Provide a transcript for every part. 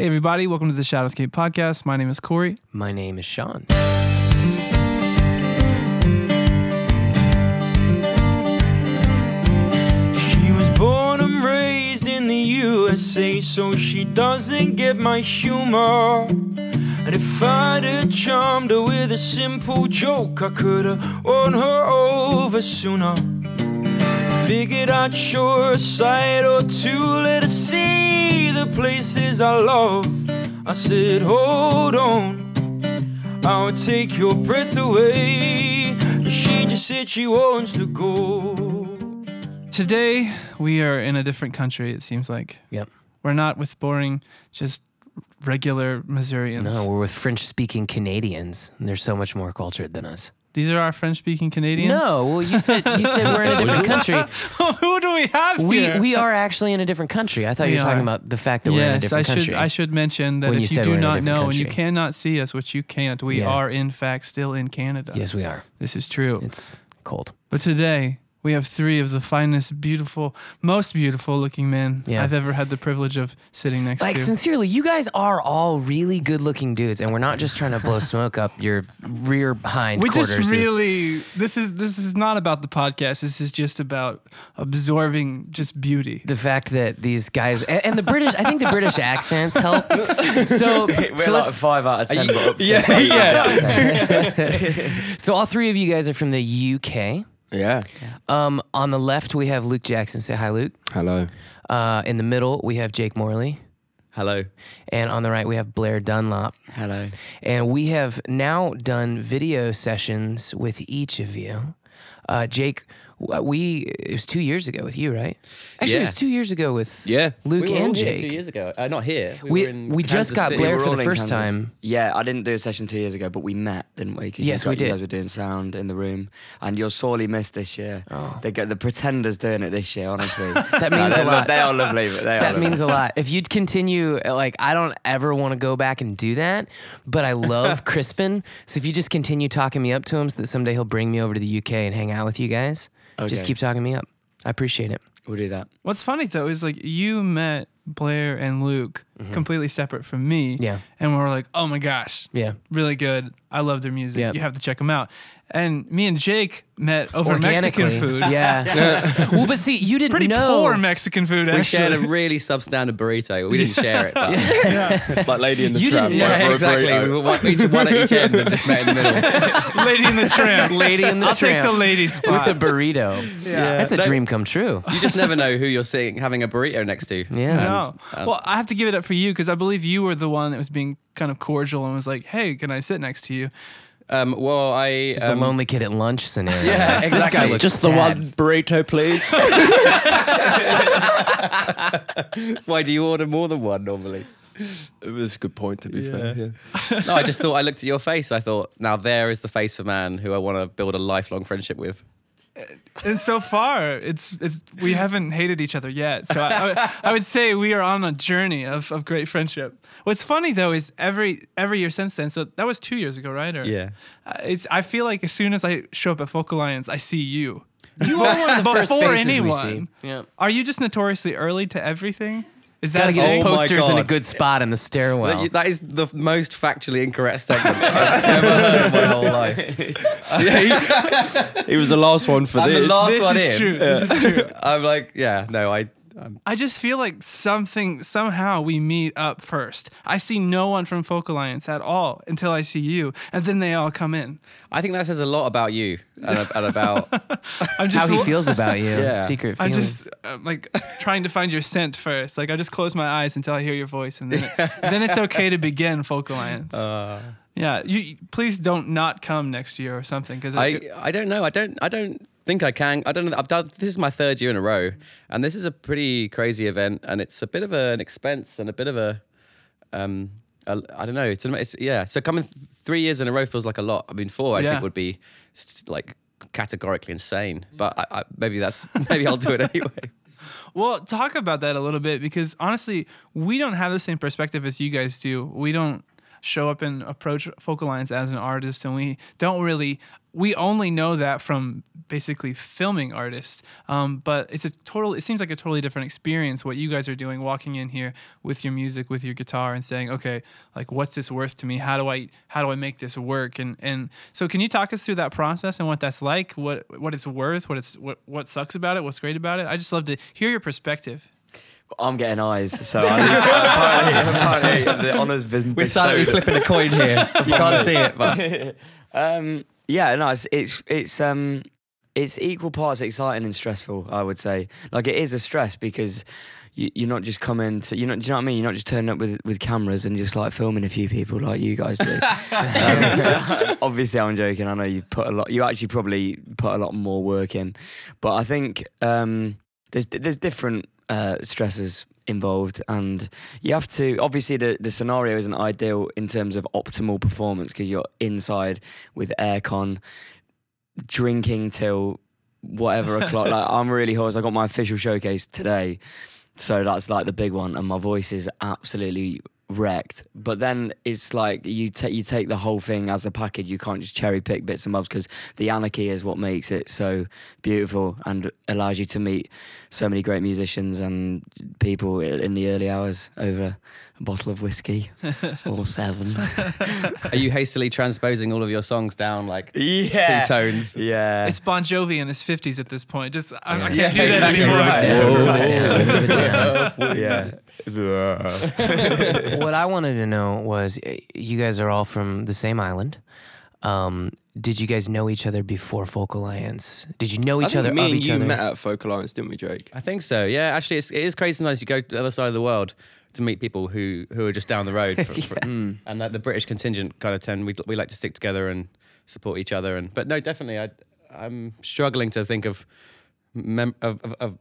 Hey, everybody, welcome to the Shadowscape podcast. My name is Corey. My name is Sean. She was born and raised in the USA, so she doesn't get my humor. And if I'd have charmed her with a simple joke, I could have won her over sooner. Figured I'd show her a sight or two, let her see the places I love. I said, hold on, I'll take your breath away. But she just said she wants to go. Today, we are in a different country, it seems like. Yep. We're not with boring, just regular Missourians. No, we're with French speaking Canadians. And they're so much more cultured than us. These are our French speaking Canadians? No, well, you said you said we're in a different country. Who do we have We here? we are actually in a different country. I thought you We were talking are. about the fact that we're in a Yes, I different should country. I should mention that When if you said do we're in a not different know and you cannot see us, which you can't, we Yeah. are in fact still in Canada. yes, we are. This is true. It's cold. But today, we have three of the finest, beautiful, most beautiful looking men Yeah. I've ever had the privilege of sitting next Like to. Like, sincerely, you guys are all really good looking dudes, and we're not just trying to blow smoke up your rear hind we quarters. just really this is this is not about the podcast. This is just about absorbing just beauty. the fact that these guys and, and the British, I think the British accents help. So, We're so like let's- five out of ten. but up to Yeah, yeah. So all three of you guys are from the UK. Yeah. Um, on the left we have Luke Jackson. Say hi, Luke. Hello. Uh, in the middle we have Jake Morley, Hello. and on the right we have Blair Dunlop. Hello. And we have now done video sessions with each of you. Uh, Jake, w- we it was two years ago with you, right? Actually, it was two years ago with Yeah. Luke we were all and here Jake. two years ago. Uh, not here. We, We- were in we just Kansas got City. Blair were for all the in first Kansas. time. Yeah, I didn't do a session two years ago, but we met, didn't we? 'Cause Yes, you we got- did. You guys were doing sound in the room, and you're sorely missed this year. Oh. They got the pretenders doing it this year. Honestly, That No, means they, a lot. They are lovely. But they are That lovely. means a lot. If you'd continue, like, I don't ever want to go back and do that, but I love Crispin. So if you just continue talking me up to him so that someday he'll bring me over to the UK and hang out with you guys, just Okay. keep talking me up. I appreciate it. We'll do that. What's funny though is like you met Blair and Luke completely separate from me. Mm-hmm. Yeah. And we were like, oh my gosh, Yeah. really good. I love their music. Yep. You have to check them out. And me and Jake met over Mexican food. Yeah. well, but see, you didn't Pretty know. poor Mexican food, We shared a really substandard burrito. We didn't share it. But Like Lady in the You Tramp. didn't- like, yeah, exactly. We were one, each one at each end and just met in the middle. Lady in the Tramp. Lady in the I'll Tramp. take the lady spot. with a burrito. yeah. That's a Don't- dream come true. You just never know who you're seeing having a burrito next to. Yeah. No. And- well, I have to give it up for you because I believe you were the one that was being kind of cordial and was like, "Hey, can I sit next to you?" Um, well, I. It's the Um, lonely kid at lunch scenario. Yeah, exactly. looks Just the one burrito, please. why do you order more than one normally? it was a good point, to be fair. Yeah. No, I just thought I looked at your face. I thought, now there is the face for man who I want to build a lifelong friendship with. And so far, it's it's we haven't hated each other yet. So I, I, I would say we are on a journey of, of great friendship. What's funny though is every every year since then. So that was two years ago, right? Or, Yeah. Uh, it's I feel like as soon as I show up at Folk Alliance, I see you. You are one of the first Before faces we see. Yeah. Are you just notoriously early to everything? Is that Gotta a get his thing? Oh my posters in a God. good spot in the stairwell. That, that is the most factually incorrect statement I've ever heard in my whole life. He was the last one for I'm this. the last This one is in. true. This is true. I'm like, yeah, no, I. I'm, I just feel like something somehow we meet up first. I see no one from Folk Alliance at all until I see you, and then they all come in. I think that says a lot about you and, and about. I'm How he feels about you. Yeah. Secret I'm feelings. just uh, like trying to find your scent first. Like I just close my eyes until I hear your voice, and then it, then it's okay to begin Folk Alliance. Uh, yeah, you you- please don't not come next year or something because I I don't know. I don't I don't think I can. I don't know. I've done this is my third year in a row, and this is a pretty crazy event, and it's a bit of a, an expense and a bit of a um. a- I don't know. It's, an- it's yeah. So coming th- three years in a row feels like a lot. I mean, four I Yeah. think would be s- like categorically insane. But I, I, maybe that's maybe I'll do it anyway. Well, talk about that a little bit because honestly, we don't have the same perspective as you guys do. We don't show up and approach Folk Alliance as an artist, and we don't really we only know that from basically filming artists. Um, but it's a total. It seems like a totally different experience. What you guys are doing, walking in here with your music, with your guitar, and saying, "Okay, like, what's this worth to me? How do I how do I make this work?" And and so, can you talk us through that process and what that's like? What what it's worth? What it's what what sucks about it? What's great about it? I just love to hear your perspective. I'm getting eyes, so I need to, apparently, apparently the honour's been We're silently flipping a coin here. You can't see it, but um, yeah, no, it's it's it's um it's equal parts exciting and stressful. I would say, like it is a stress because you, you're not just coming to you know do you know what I mean? You're not just turning up with with cameras and just like filming a few people like you guys do. um, obviously, I'm joking. I know you put a lot. You actually probably put a lot more work in, but I think um, there's there's different uh, stresses involved. And you have to obviously the, the scenario isn't ideal in terms of optimal performance because you're inside with aircon drinking till whatever o'clock. Like i'm really hoarse. I got my official showcase today. So that's like the big one. And my voice is absolutely wrecked but then it's like you take you take the whole thing as a package you can't just cherry pick bits and bobs because the anarchy is what makes it so beautiful and allows you to meet so many great musicians and people in the early hours over a bottle of whiskey or seven are you hastily transposing all of your songs down like yeah two tones? yeah It's Bon Jovi in his fifties at this point. Just I, I Yeah. can't do that exactly. anymore. yeah oh. what I wanted to know was uh, you guys are all from the same island. Um, did you guys know each other before Folk Alliance? Did you know each think other me of and each you other? met at Folk Alliance, didn't we, Jake? I think so. Yeah, actually, it's, it is crazy sometimes you go to the other side of the world to meet people who who are just down the road, for, for- and that the British contingent kind of tend we we like to stick together and support each other. And but no, definitely, I I'm struggling to think of mem- of, of, of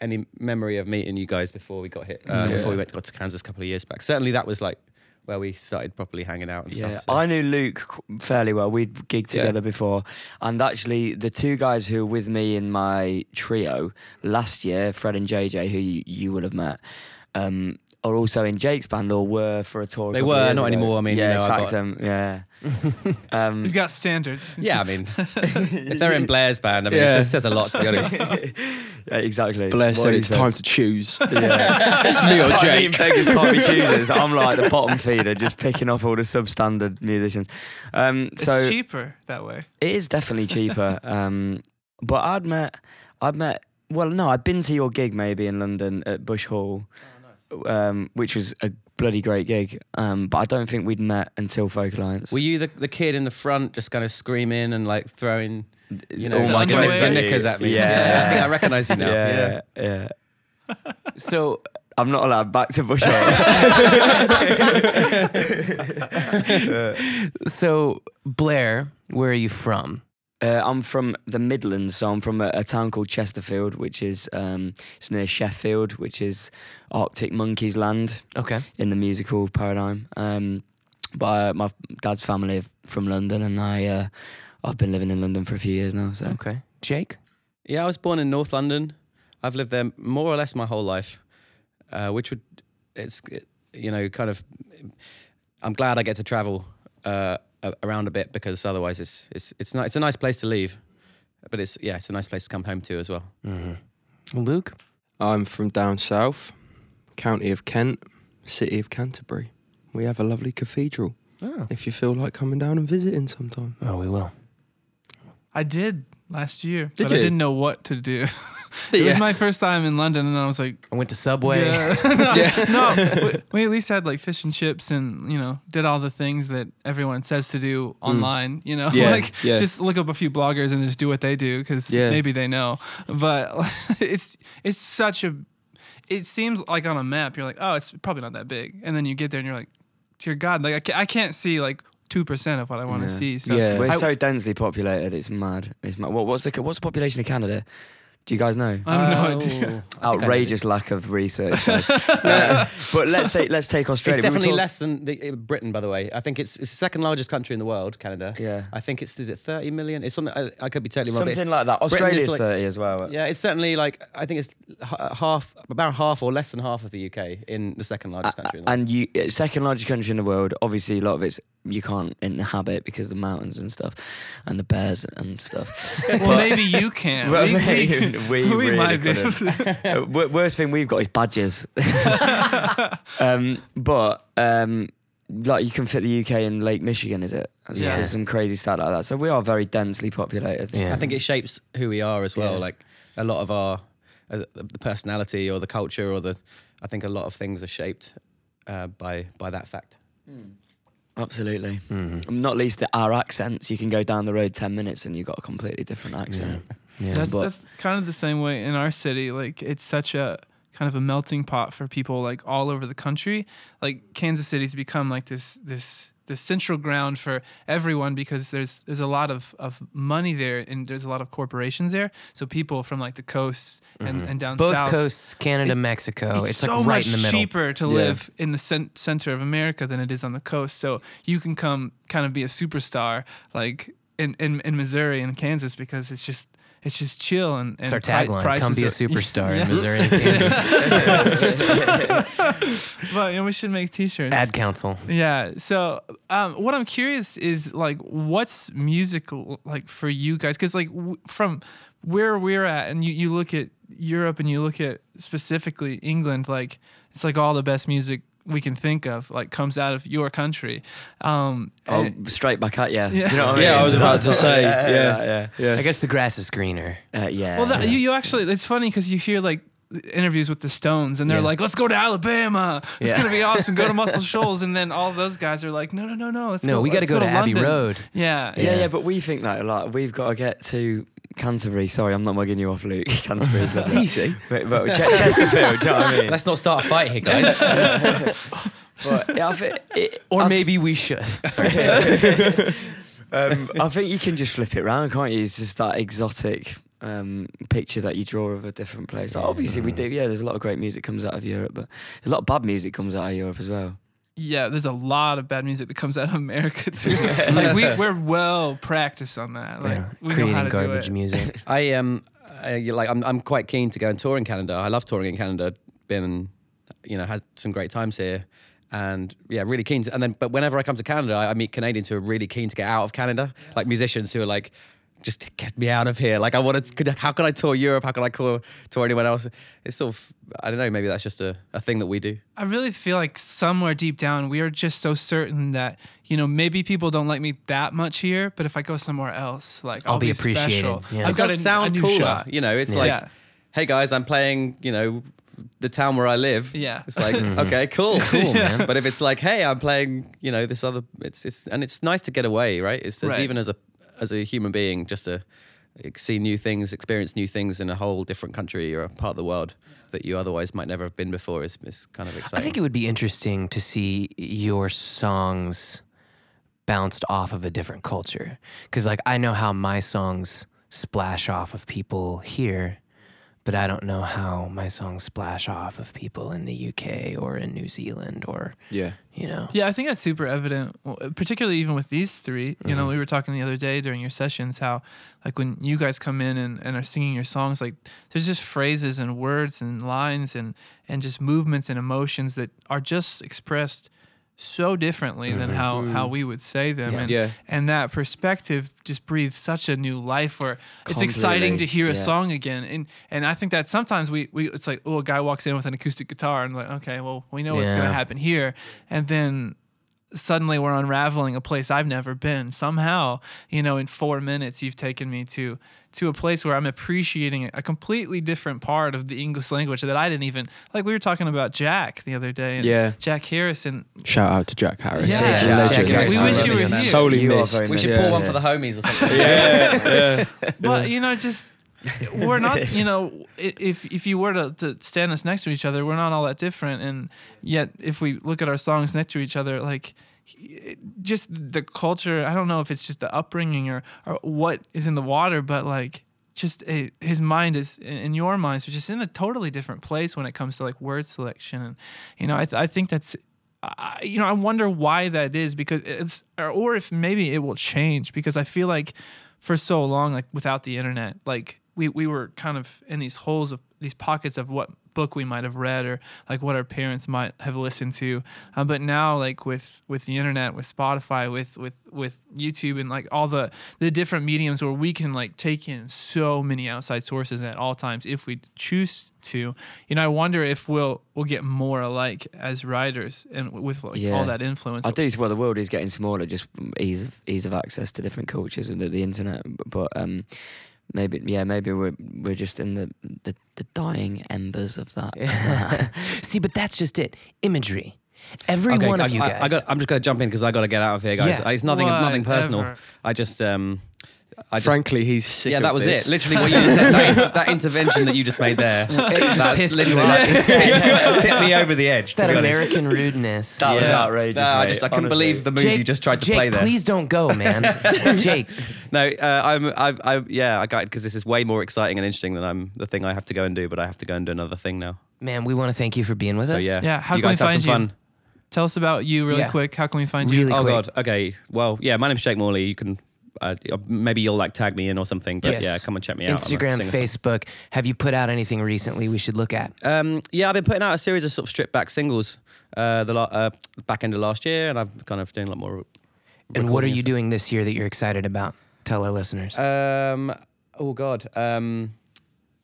any memory of meeting you guys before we got hit uh, before we went to, got to Kansas a couple of years back. Certainly, that was like where we started properly hanging out and Yeah, stuff. so- I knew Luke fairly well. We'd gigged Yeah. together before, and actually, the two guys who were with me in my trio last year, Fred and JJ, who you, you would have met, um, are also in Jake's band or were for a tour. a They couple were, not ago. anymore. I mean, you yeah, know, sacked got- them. Yeah. um, You've got standards. yeah, I mean, if they're in Blair's band, I mean, Yeah. it says, says a lot to be honest. yeah, exactly. Blair What said he it's time to choose. Yeah. Me or I mean, Jake. beggars can't be choosers. I'm like the bottom feeder, just picking off all the substandard musicians. Um, It's so cheaper that way. It is definitely cheaper. um, but I'd met, I'd met. Well, no, I'd been to your gig maybe in London at Bush Hall, um, which was a bloody great gig. Um, but I don't think we'd met until Folk Alliance. Were you the, the kid in the front just kind of screaming and like throwing, you know, All my like your, underwear? your knickers at me? Yeah. I think I recognise you now. Yeah, yeah. So I'm not allowed back to Bush Hall. So, Blair, where are you from? Uh, I'm from the Midlands, so I'm from a, a town called Chesterfield, which is um, it's near Sheffield, which is Arctic Monkeys land. Okay. in the musical paradigm. Um, but uh, my dad's family are from London, and I uh, I've been living in London for a few years now. So Okay. Jake? Yeah, I was born in North London. I've lived there more or less my whole life, uh, which would, it's, it, you know, kind of, I'm glad I get to travel uh, a- around a bit because otherwise it's, it's, it's, not, it's a nice place to leave. But it's, yeah, it's a nice place to come home to as well. Mm-hmm. Luke? I'm from down south, county of Kent, city of Canterbury. We have a lovely cathedral. Oh. If you feel like coming down and visiting sometime. Oh, we will. I did last year, Did but I you? didn't know what to do. it was my first time in London, and I was like, I went to Subway. Yeah. no, no, we, we at least had like fish and chips, and you know, did all the things that everyone says to do mm. online. You know, Yeah, like yeah. just look up a few bloggers and just do what they do because Yeah. maybe they know. But it's it's such a. It seems like on a map, you're like, oh, it's probably not that big, and then you get there and you're like, dear God, like I can't, I can't see like two percent of what I want to see. So Yeah. we're I- so densely populated. It's mad. It's mad. What, what's the what's the population of Canada? Do you guys know? I have no Oh, idea. Outrageous lack of research. guys. Uh, but let's say let's take Australia. It's We were definitely talk- less than the, uh, Britain, by the way. I think it's, it's the second largest country in the world, Canada. Yeah. I think it's, is it 30 million? It's something, I, I could be totally wrong. but it's- Something like that. Britain is Australia's like- thirty as well. Yeah, it's certainly like I think it's h- half, about half or less than half of the UK in the second largest country. in the world. And you, uh, second largest country in the world. Obviously, a lot of it's you can't inhabit because the mountains and stuff, and the bears and stuff. Well, maybe you can. Well, we, maybe we we really might be. couldn't. to- Uh, worst thing we've got is badges. um, but um, like you can fit the UK in Lake Michigan, is it? There's, Yeah. there's some crazy stat like that. So we are very densely populated. Yeah. I think it shapes who we are as well. Yeah. Like a lot of our uh, the personality or the culture or the I think a lot of things are shaped uh, by by that fact. Absolutely. Mhm. Not least our accents. You can go down the road ten minutes and you've got a completely different accent. Yeah. That's, But- that's kind of the same way in our city. Like it's such a kind of a melting pot for people like all over the country. Like Kansas City's become like this this this central ground for everyone because there's there's a lot of, of money there and there's a lot of corporations there. So people from like the coasts and, and down Mm-hmm. Both south. coasts, Canada, It's- Mexico. It's, so like right much in the middle. cheaper to Yeah. live in the cen- center of America than it is on the coast. So you can come kind of be a superstar like in, in, in Missouri and Kansas because it's just it's just chill and, and It's our tagline. prices Come be a superstar Yeah. in Missouri and Kansas. But you know, we should make T-shirts. Ad council. Yeah. So, um, what I'm curious is like, what's music like for you guys? Because like w- from where we're at, and you, you look at Europe, and you look at specifically England, like it's like all the best music we can think of, like comes out of your country. Um, Oh, and- straight back at you. Yeah. Do you know what I mean? Yeah, I was about to say, yeah. yeah, Yeah. I guess the grass is greener. yeah. Uh, yeah. well, that, yeah. you you actually it's funny because you hear like interviews with the Stones, and they're Yeah. like, "Let's go to Alabama. It's Yeah. gonna be awesome. Go to Muscle Shoals." And then all those guys are like, "No, no, no, no. Let's No, go, we got to let's go to Abbey London." Road. Yeah, yeah, Yeah. yeah, but we think that a lot. we've got to get to Canterbury. Sorry, I'm not mugging you off, Luke. Canterbury is lovely. Easy. But, but Ch- Chesterfield, do you know what I mean? Let's not start a fight here, guys. But yeah, I think, it, Or I maybe we should. um, I think you can just flip it around, can't you? It's just that exotic um, picture that you draw of a different place. Like, obviously, we do. Yeah, there's a lot of great music comes out of Europe, but a lot of bad music comes out of Europe as well. Yeah. There's a lot of bad music that comes out of America too. like we we're well practiced on that. Like Yeah. we know Creating how to garbage do it. music. I um, I, like I'm I'm quite keen to go and tour in Canada. I love touring in Canada. Been, you know, had some great times here, and yeah, really keen to. And then, but whenever I come to Canada, I, I meet Canadians who are really keen to get out of Canada, like musicians who are like. Just get me out of here. Like I want to. How could I tour Europe? How could I tour tour anyone else? It's sort of. I don't know. Maybe that's just a, a thing that we do. I really feel like somewhere deep down we are just so certain that you know maybe people don't like me that much here, but if I go somewhere else, like I'll, I'll be appreciated, Special. yeah. I've it got does a, sound cooler. shot. You know, it's Yeah. like, Yeah. hey guys, I'm playing. You know, the town where I live. Yeah. It's like okay, cool, Cool, man. But if it's like, hey, I'm playing. You know, this other. It's it's and it's nice to get away, right? It's just, Right. even as a as a human being, just to see new things, experience new things in a whole different country or a part of the world that you otherwise might never have been before is is kind of exciting. I think it would be interesting to see your songs bounced off of a different culture. Because, like, I know how my songs splash off of people here, but I don't know how my songs splash off of people in the UK or in New Zealand or, Yeah. you know. Yeah, I think that's super evident, particularly even with these three. You Mm-hmm. know, we were talking the other day during your sessions how, like, when you guys come in and, and are singing your songs, like, there's just phrases and words and lines and, and just movements and emotions that are just expressed so differently than how, how we would say them. Mm-hmm. Yeah. And, Yeah. and that perspective just breathes such a new life where it's exciting to Completely, hear a yeah. song again. And and I think that sometimes we, we it's like, oh, a guy walks in with an acoustic guitar and like, okay, well, we know what's gonna happen here. And then suddenly we're unraveling a place I've never been. Somehow, you know, in four minutes you've taken me to to a place where I'm appreciating a completely different part of the English language that I didn't even like we were talking about Jack the other day and Yeah. Jack Harrison. Shout out to Jack Harris. Yeah. Yeah, Legend. Jack Harris. We wish you were here. Solely You missed. we should Yeah. pour one for the homies or something. yeah, yeah. But you know, just we're not, you know, if if you were to, to stand us next to each other, we're not all that different. And yet, if we look at our songs next to each other, like just the culture, I don't know if it's just the upbringing or or what is in the water, but like just a, his mind is in your minds are just in a totally different place when it comes to like word selection and you know I, th- I think that's I, you know I wonder why that is because it's or, or if maybe it will change because I feel like for so long like without the internet like we we were kind of in these holes of these pockets of what book we might have read or like what our parents might have listened to. Uh, but now, like with with the internet, with Spotify, with with with YouTube, and like all the the different mediums where we can like take in so many outside sources at all times if we choose to. You know, I wonder if we'll we'll get more alike as writers and with like Yeah. all that influence. I do. Well, the world is getting smaller, just ease of ease of access to different cultures and the, the internet. But um, maybe, yeah, maybe we're we're just in the the, the dying embers of that. See, but that's just it. Imagery. Every Okay, one I, of you I- guys. I got, I'm just going to jump in because I got to get out of here, guys. Yeah. It's nothing, nothing personal. I just, um, I just, Frankly, he's sick. yeah, of that was this. it. Literally, what you just said. That, that intervention that you just made there. that's pissed literally off. it's tipped, tipped me over the edge. that to be honest. American rudeness. That was outrageous. Nah, I just, I couldn't believe the move you just tried to Jake, play there. please don't go, man. Jake, No, uh, I'm, I, I, yeah, I got it because this is way more exciting and interesting than I'm the thing I have to go and do. But I have to go and do another thing now. man, we want to thank you for being with So us. yeah, Yeah, how you can we guys have find some you? fun. Tell us about you really Yeah. quick. How can we find Really you? Oh. God. Okay. Well, yeah. My name's Jake Morley. You can uh, maybe you'll like tag me in or something. But Yes. yeah, come and check me out. Instagram. Facebook. Have you put out anything recently we should look at? Um, yeah, I've been putting out a series of sort of stripped back singles uh, the uh, back end of last year, and I've kind of doing a lot more. And what are you stuff. doing this year that you're excited about? Tell our listeners. Um, oh God. Um,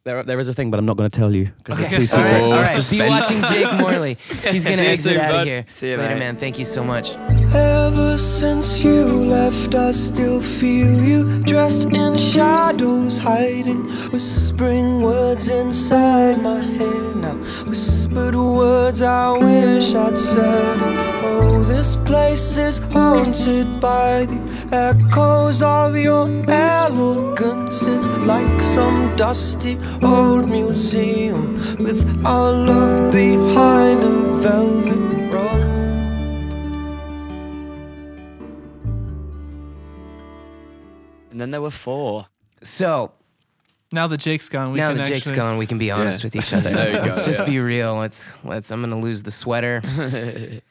there, there is a thing, but I'm not going to tell you because it's too all right, secret. all right. Be watching Jake Morley. He's gonna See you exit soon, out of bud. here. See you, Later, mate. man. Thank you so much. Ever since you left, I still feel you dressed in shadows, hiding, whispering words inside my head. Now, whispered words I wish I'd said. Oh, this place is haunted by the echoes of your elegance. It's like some dusty old museum with our love behind a velvet robe. And then there were four. So Now that Jake's gone, we now can that Jake's actually, gone, we can be honest Yeah. with each other. There you let's go, just yeah. be real. Let's let's. I'm gonna lose the sweater.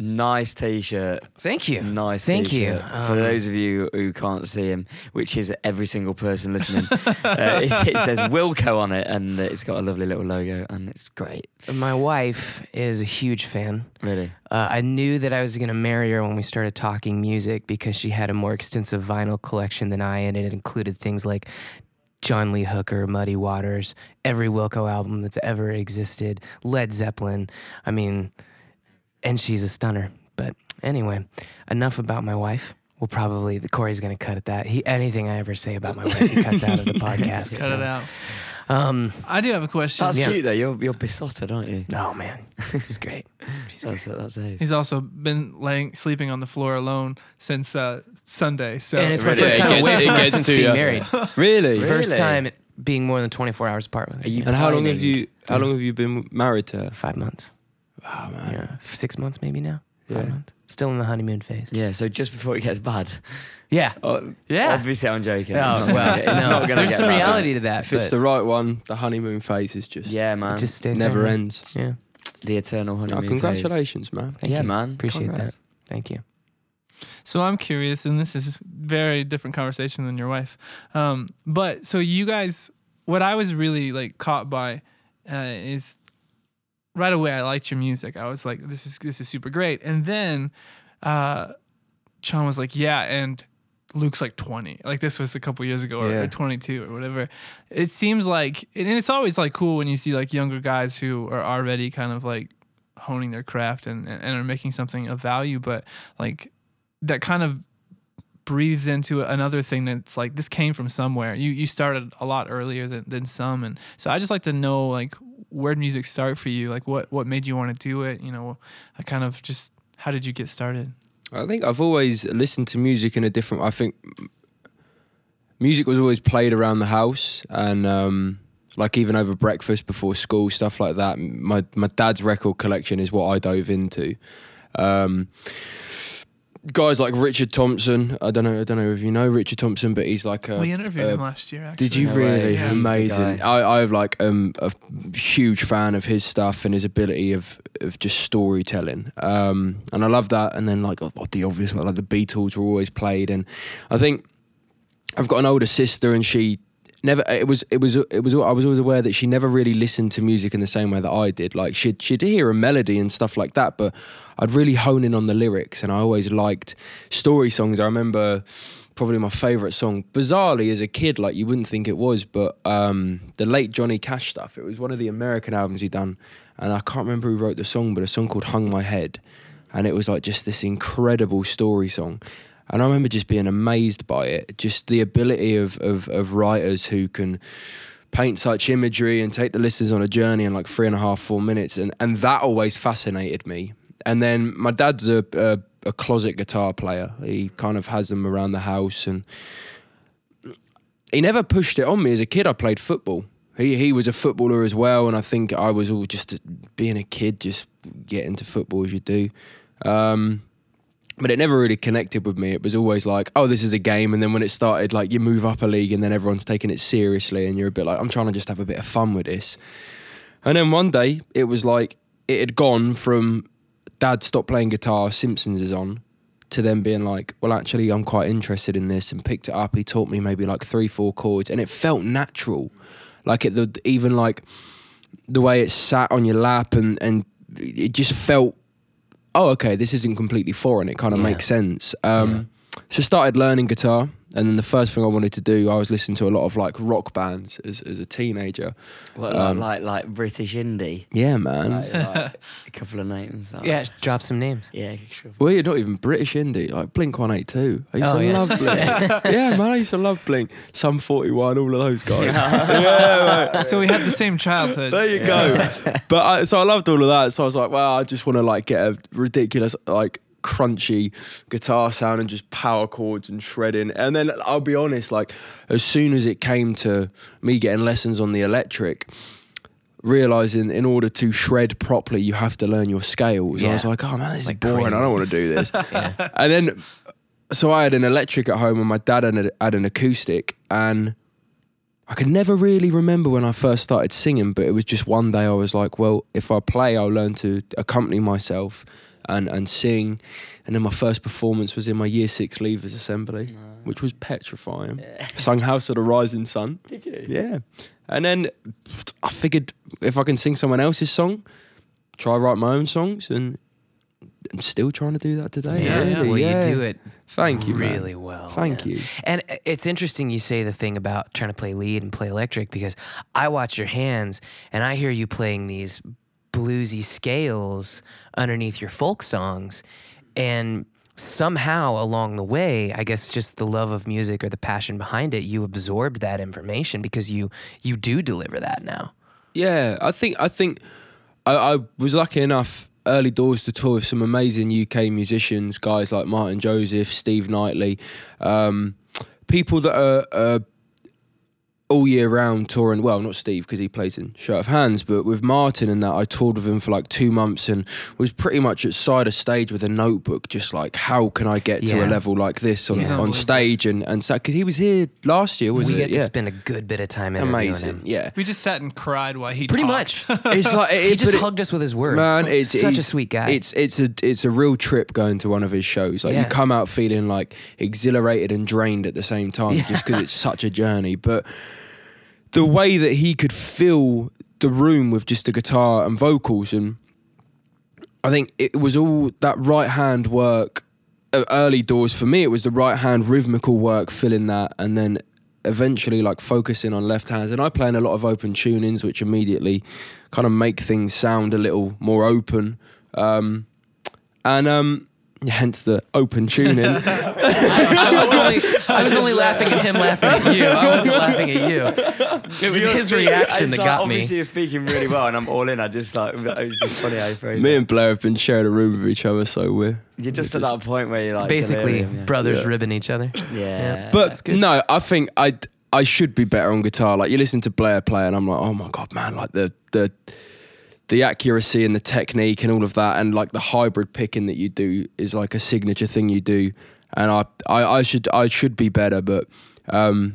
Nice t-shirt. Thank you. Nice Thank you. t-shirt. For Um, For those of you who can't see him, which is every single person listening, uh, it, it says Wilco on it, and it's got a lovely little logo, and it's great. My wife is a huge fan. Really. Uh, I knew that I was going to marry her when we started talking music because she had a more extensive vinyl collection than I, and it included things like John Lee Hooker, Muddy Waters, every Wilco album that's ever existed, Led Zeppelin. I mean, and she's a stunner. But anyway, enough about my wife. We'll probably the Corey's gonna cut at that. He anything I ever say about my wife, he cuts out of the podcast. cut so, it out. Um, I do have a question. That's Yeah. cute though. You're you're besotted, aren't you? oh man, she's great. She's great. That's that's it. He's also been laying sleeping on the floor alone since uh, Sunday. So And it's my Really? first time gets- away it from gets us to being you. married. Really? First Really? time being more than 24 hours apart with her. You And how long have you? How long have you been married to her? Five months. Oh man. Yeah. Six months maybe now. Five Yeah. months. Still in the honeymoon phase. Yeah. So just before it gets bad. Yeah. Oh, Yeah. Obviously, I'm joking. Oh, It's not gonna well, it's no. not gonna There's get some bad. reality to that. If it's the right one, the honeymoon phase is just Yeah, man. it just stays never there. ends. Yeah. the eternal Oh, honeymoon. phase. congratulations, man. Thank yeah, you. man. Appreciate Congrats. that. Thank you. So I'm curious, and this is very different conversation than your wife. Um, but so you guys, what I was really like caught by uh, is right away I liked your music. I was like, this is this is super great. And then uh, Sean was like, yeah, and Luke's like 20. Like this was a couple years ago, or, Yeah. or 22 or whatever. It seems like, and it's always like cool when you see like younger guys who are already kind of like honing their craft and and are making something of value, but like that kind of breathes into another thing that's like this came from somewhere. You you started a lot earlier than, than some, and so I just like to know like where did music start for you? Like what what made you want to do it? You know, I kind of just how did you get started? I think I've always listened to music in a different. I think music was always played around the house, and um, like even over breakfast before school, stuff like that. My my dad's record collection is what I dove into. Um, guys like Richard Thompson. I don't know. I don't know if you know Richard Thompson, but he's like a. we interviewed uh, him last year. Actually. Did you No really? Yeah. Amazing. I, I'm like um, a huge fan of his stuff and his ability of of just storytelling. Um, and I love that. And then like oh, the obvious one, like the Beatles were always played. And I think I've got an older sister, and she never. It was. It was. It was. I was always aware that she never really listened to music in the same way that I did. Like she'd she'd hear a melody and stuff like that, but I'd really hone in on the lyrics, and I always liked story songs. I remember probably my favorite song, bizarrely as a kid, like you wouldn't think it was, but um, the late Johnny Cash stuff. It was one of the American albums he done, and I can't remember who wrote the song, but a song called "Hung My Head." and it was like just this incredible story song. And I remember just being amazed by it, just the ability of, of, of writers who can paint such imagery and take the listeners on a journey in like three and a half, four minutes. And, and that always fascinated me. And then my dad's a, a, a closet guitar player. He kind of has them around the house and he never pushed it on me. As a kid, I played football. He he was a footballer as well, and I think I was all just being a kid, just get into football as you do. Um, but it never really connected with me. It was always like, oh, this is a game, and then when it started, like you move up a league, and then everyone's taking it seriously, and you're a bit like, I'm trying to just have a bit of fun with this. And then one day, it was like it had gone from Dad stopped playing guitar, Simpsons is on, to them being like, well, actually, I'm quite interested in this, and picked it up. He taught me maybe like three, four chords, and it felt natural, like it the even like the way it sat on your lap, and and it just felt, oh, okay, this isn't completely foreign. It kind of Yeah. makes sense. Um, So started learning guitar, and then the first thing I wanted to do, I was listening to a lot of like rock bands as as a teenager. What, Um, like like British indie? Yeah, man. Like, like a couple of names. like- Yeah, drop some names. Yeah, sure. Well, you're not even British indie, like Blink 182. I used Oh, to yeah. love Blink. yeah, man, I used to love Blink. Sum 41, all of those guys. yeah, mate. So we had the same childhood. There you go. but I, so I loved all of that. So I was like, well, I just want to like get a ridiculous, like crunchy guitar sound and just power chords and shredding. And then I'll be honest, like as soon as it came to me getting lessons on the electric, realizing in order to shred properly, you have to learn your scales. I was like, oh man, this Like is boring. crazy. I don't want to do this. Yeah. And then, so I had an electric at home, and my dad had, a, had an acoustic, and I could never really remember when I first started singing. But it was just one day I was like, well, if I play, I'll learn to accompany myself and and sing. And then my first performance was in my year six leavers assembly, which was petrifying. Sung House of the Rising Sun. Did you? Yeah. And then I figured if I can sing someone else's song, try write my own songs, and I'm still trying to do that today. Yeah, yeah. really, Well, yeah. you do it Thank you, man. really well. Thank you. And it's interesting you say the thing about trying to play lead and play electric because I watch your hands and I hear you playing these bluesy scales underneath your folk songs. And somehow along the way, I guess just the love of music or the passion behind it, you absorbed that information because you you do deliver that now. Yeah, I think I think I, I was lucky enough early doors to tour with some amazing UK musicians, guys like Martin Joseph, Steve Knightley, um, people that are. Uh, all year round touring. Well, not Steve because he plays in Show of Hands, but with Martin and that, I toured with him for like two months and was pretty much at side of stage with a notebook, just like how can I get to a level like this on, Yeah. on stage and and so because he was here last year, was we it? get to yeah, spend a good bit of time interviewing amazing. him. Yeah, We just sat and cried while he Pretty talked. much. it's like it, He just it- hugged us with his words. Man, it's such a sweet guy. It's it's a it's a real trip going to one of his shows. Like Yeah. you come out feeling like exhilarated and drained at the same time, Yeah. just because it's such a journey. But the way that he could fill the room with just the guitar and vocals, and I think it was all that right hand work. uh, Early doors for me, it was the right hand rhythmical work filling that, and then eventually like focusing on left hands. And I play in a lot of open tunings, which immediately kind of make things sound a little more open. Um, and um, hence the open tuning. I was only, I was only laughing at him laughing at you. I wasn't laughing at you. It was You're his speaking- reaction it's that like, got me. Obviously, you're speaking really well, and I'm all in. I just like it was just funny how you phrased Me it. and Blair have been sharing a room with each other, so we're. You're just at that point where you're like Basically, delirium, yeah. brothers Yeah. ribbing each other. Yeah, But no, I think I I should be better on guitar. Like you listen to Blair play, and I'm like, oh my god, man! Like the the the accuracy and the technique and all of that, and like the hybrid picking that you do is like a signature thing you do. And I I, I should I should be better, but. um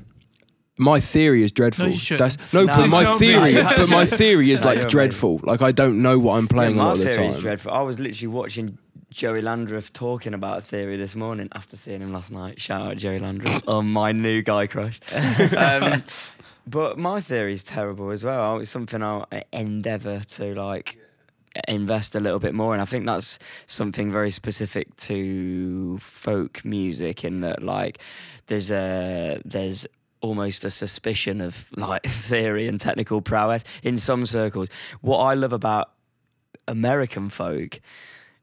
my theory is dreadful. No, you shouldn't. That's no, No, but please my don't be. theory, No, but my theory is No, like you're dreadful. Like I don't know what I'm Yeah, playing a lot of the theory time. is dreadful. I was literally watching Joey Landreth talking about a theory this morning after seeing him last night. Shout out Joey Landreth on my new guy crush. um, but my theory is terrible as well. It's something I'll endeavour to like invest a little bit more And I think that's something very specific to folk music in that like there's a there's almost a suspicion of like theory and technical prowess in some circles. What I love about American folk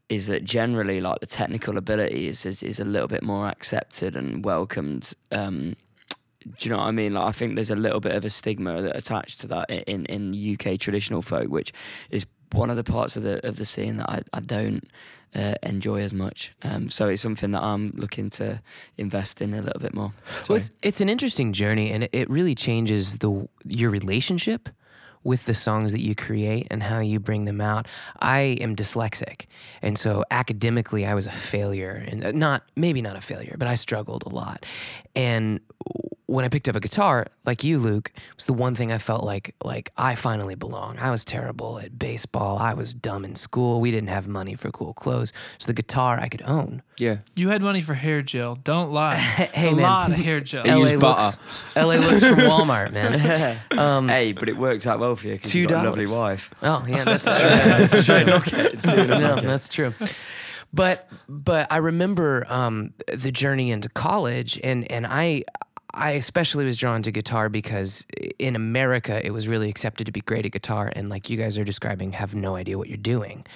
is that generally like the technical ability is is, is a little bit more accepted and welcomed. Um, do you know what I mean? Like I think there's a little bit of a stigma that attached to that in in UK traditional folk, which is one of the parts of the of the scene that I, I don't uh, enjoy as much. Um, so it's something that I'm looking to invest in a little bit more. Well, it's, it's an interesting journey, and it, it really changes the your relationship with the songs that you create and how you bring them out. I am dyslexic, and so academically, I was a failure, and uh, not maybe not a failure, but I struggled a lot. And when I picked up a guitar, like you, Luke, it was the one thing I felt like like I finally belong. I was terrible at baseball. I was dumb in school. We didn't have money for cool clothes, so the guitar I could own. Yeah. You had money for hair gel. Don't lie. Hey, a man. lot of hair gel. He used LA butter. looks, LA looks from Walmart, man. Um, hey, but it works out well for you because you've got a lovely wife. Oh yeah, that's true. that's true. no, that's true. But but I remember um, the journey into college, and and I I especially was drawn to guitar because in America it was really accepted to be great at guitar, and like you guys are describing, have no idea what you're doing,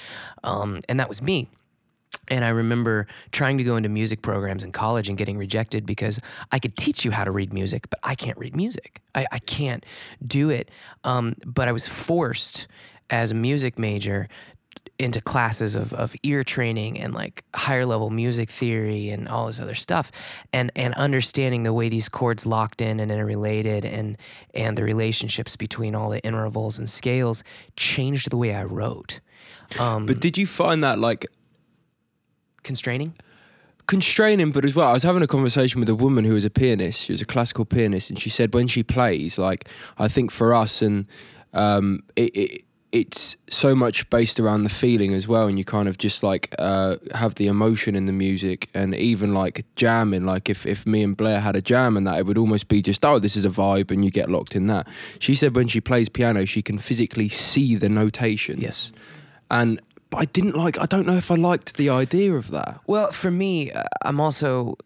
um, and that was me. And I remember trying to go into music programs in college and getting rejected because I could teach you how to read music, but I can't read music. I, I can't do it. Um, but I was forced as a music major into classes of, of ear training and like higher level music theory and all this other stuff and and understanding the way these chords locked in and interrelated and and the relationships between all the intervals and scales changed the way I wrote. Um, But did you find that like constraining? constraining, but as well, I was having a conversation with a woman who was a pianist. She was a classical pianist, and she said when she plays, like I think for us, and um, it, it it's so much based around the feeling as well, and you kind of just like uh, have the emotion in the music, and even like jamming. Like if if me and Blair had a jam and that, it would almost be just oh, this is a vibe, and you get locked in that. She said when she plays piano, she can physically see the notations. Yes. and. But I didn't like. I don't know if I liked the idea of that. Well, for me, uh, I'm also.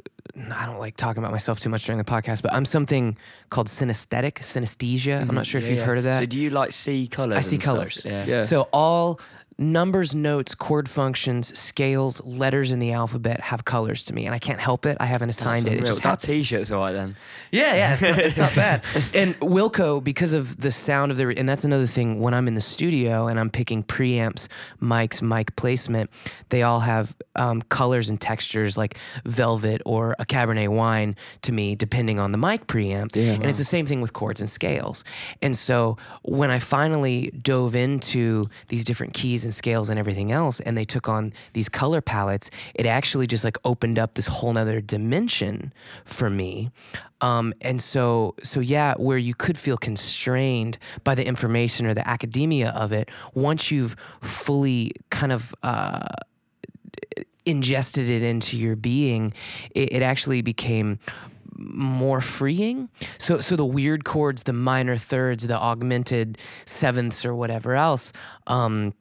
I don't like talking about myself too much during the podcast, but I'm something called synesthetic, synesthesia. I'm mm-hmm. not sure if Yeah, you've yeah. heard of that. So do you like see colours? I see colors. Yeah. Yeah. So all numbers, notes, chord functions, scales, letters in the alphabet have colors to me, and I can't help it. I haven't assigned it. It just that happens. T-shirt's alright then. Yeah, yeah, it's not, it's not bad. And Wilco, because of the sound of the, and that's another thing. When I'm in the studio and I'm picking preamps, mics, mic placement, they all have um, colors and textures like velvet or a Cabernet wine to me, depending on the mic preamp. Yeah, and it's the same thing with chords and scales. And so when I finally dove into these different keys and scales and everything else, and they took on these color palettes, it actually just like opened up this whole nother dimension for me. Um, and so, so yeah, where you could feel constrained by the information or the academia of it, once you've fully kind of uh, ingested it into your being, it, it actually became more freeing. So so the weird chords, the minor thirds, the augmented sevenths or whatever else, um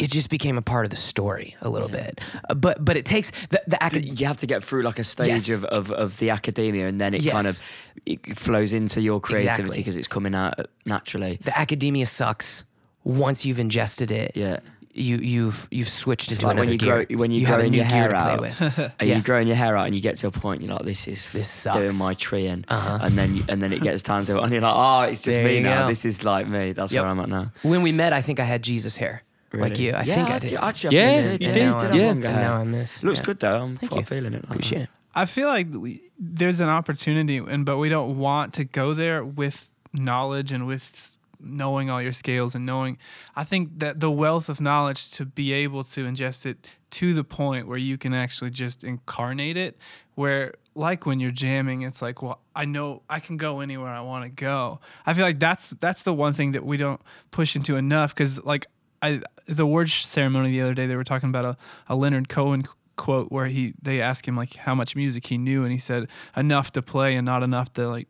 it just became a part of the story a little bit. Uh, but but it takes the the acad- You have to get through like a stage Yes. of, of, of the academia, and then it kind of it flows into your creativity Exactly. because it's coming out naturally. the academia sucks once you've ingested it. Yeah. You you've you've switched It's into like when you gear. grow when you, you grow have a in new your hair out, and Yeah. you growing your hair out, and you get to a point you're like, this is This doing sucks. my treeing, Uh-huh. and then you, and then it gets time to, and you're like, oh, it's just There me now. go. This is like me. That's Yep. where I'm at now. When we met, I think I had Jesus hair, like you. I Yeah, think I actually- did. Actually, I Yeah, think you yeah, did, you now have I'm- yeah. longer and hair. now I'm this. Looks yeah. good though. I'm, Thank I'm you. feeling it. like. Appreciate it. I feel like we, there's an opportunity, and but we don't want to go there with knowledge and with knowing all your scales and knowing. I think that the wealth of knowledge to be able to ingest it to the point where you can actually just incarnate it, where like when you're jamming, it's like, well, I know I can go anywhere I want to go. I feel like that's that's the one thing that we don't push into enough because like I the award ceremony the other day they were talking about a, a Leonard Cohen quote where he they asked him like how much music he knew and he said enough to play and not enough to like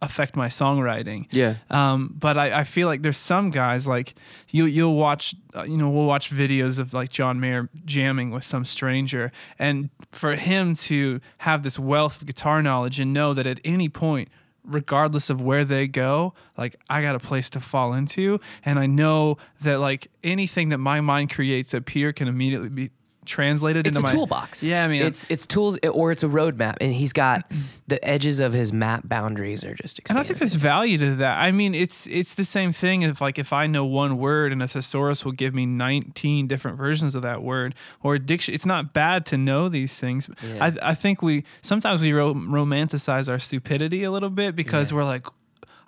affect my songwriting. Yeah. Um, but I, I feel like there's some guys like you you'll watch uh, you know we'll watch videos of like John Mayer jamming with some stranger and for him to have this wealth of guitar knowledge and know that at any point regardless of where they go like I got a place to fall into. And I know that like anything that my mind creates up here can immediately be translated It's into my toolbox. Yeah, I mean it's it's tools or it's a roadmap, and he's got the edges of his map boundaries are just And. I think there's value to that. I mean, it's it's the same thing if like if I know one word and a thesaurus will give me 19 different versions of that word or a diction. It's not bad to know these things. Yeah. I I think we sometimes we ro- romanticize our stupidity a little bit because we're like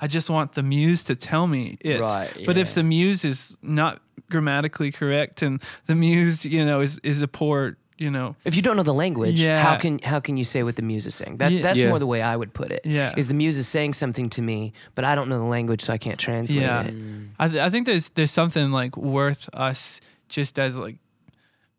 I just want the muse to tell me it. Right, But if the muse is not grammatically correct and the muse, you know, is is a poor, you know, if you don't know the language, Yeah. how can how can you say what the muse is saying? That Yeah. that's Yeah. more the way I would put it. Yeah. is the muse is saying something to me, but I don't know the language, so I can't translate Yeah, it. I, th- I think there's there's something like worth us just as like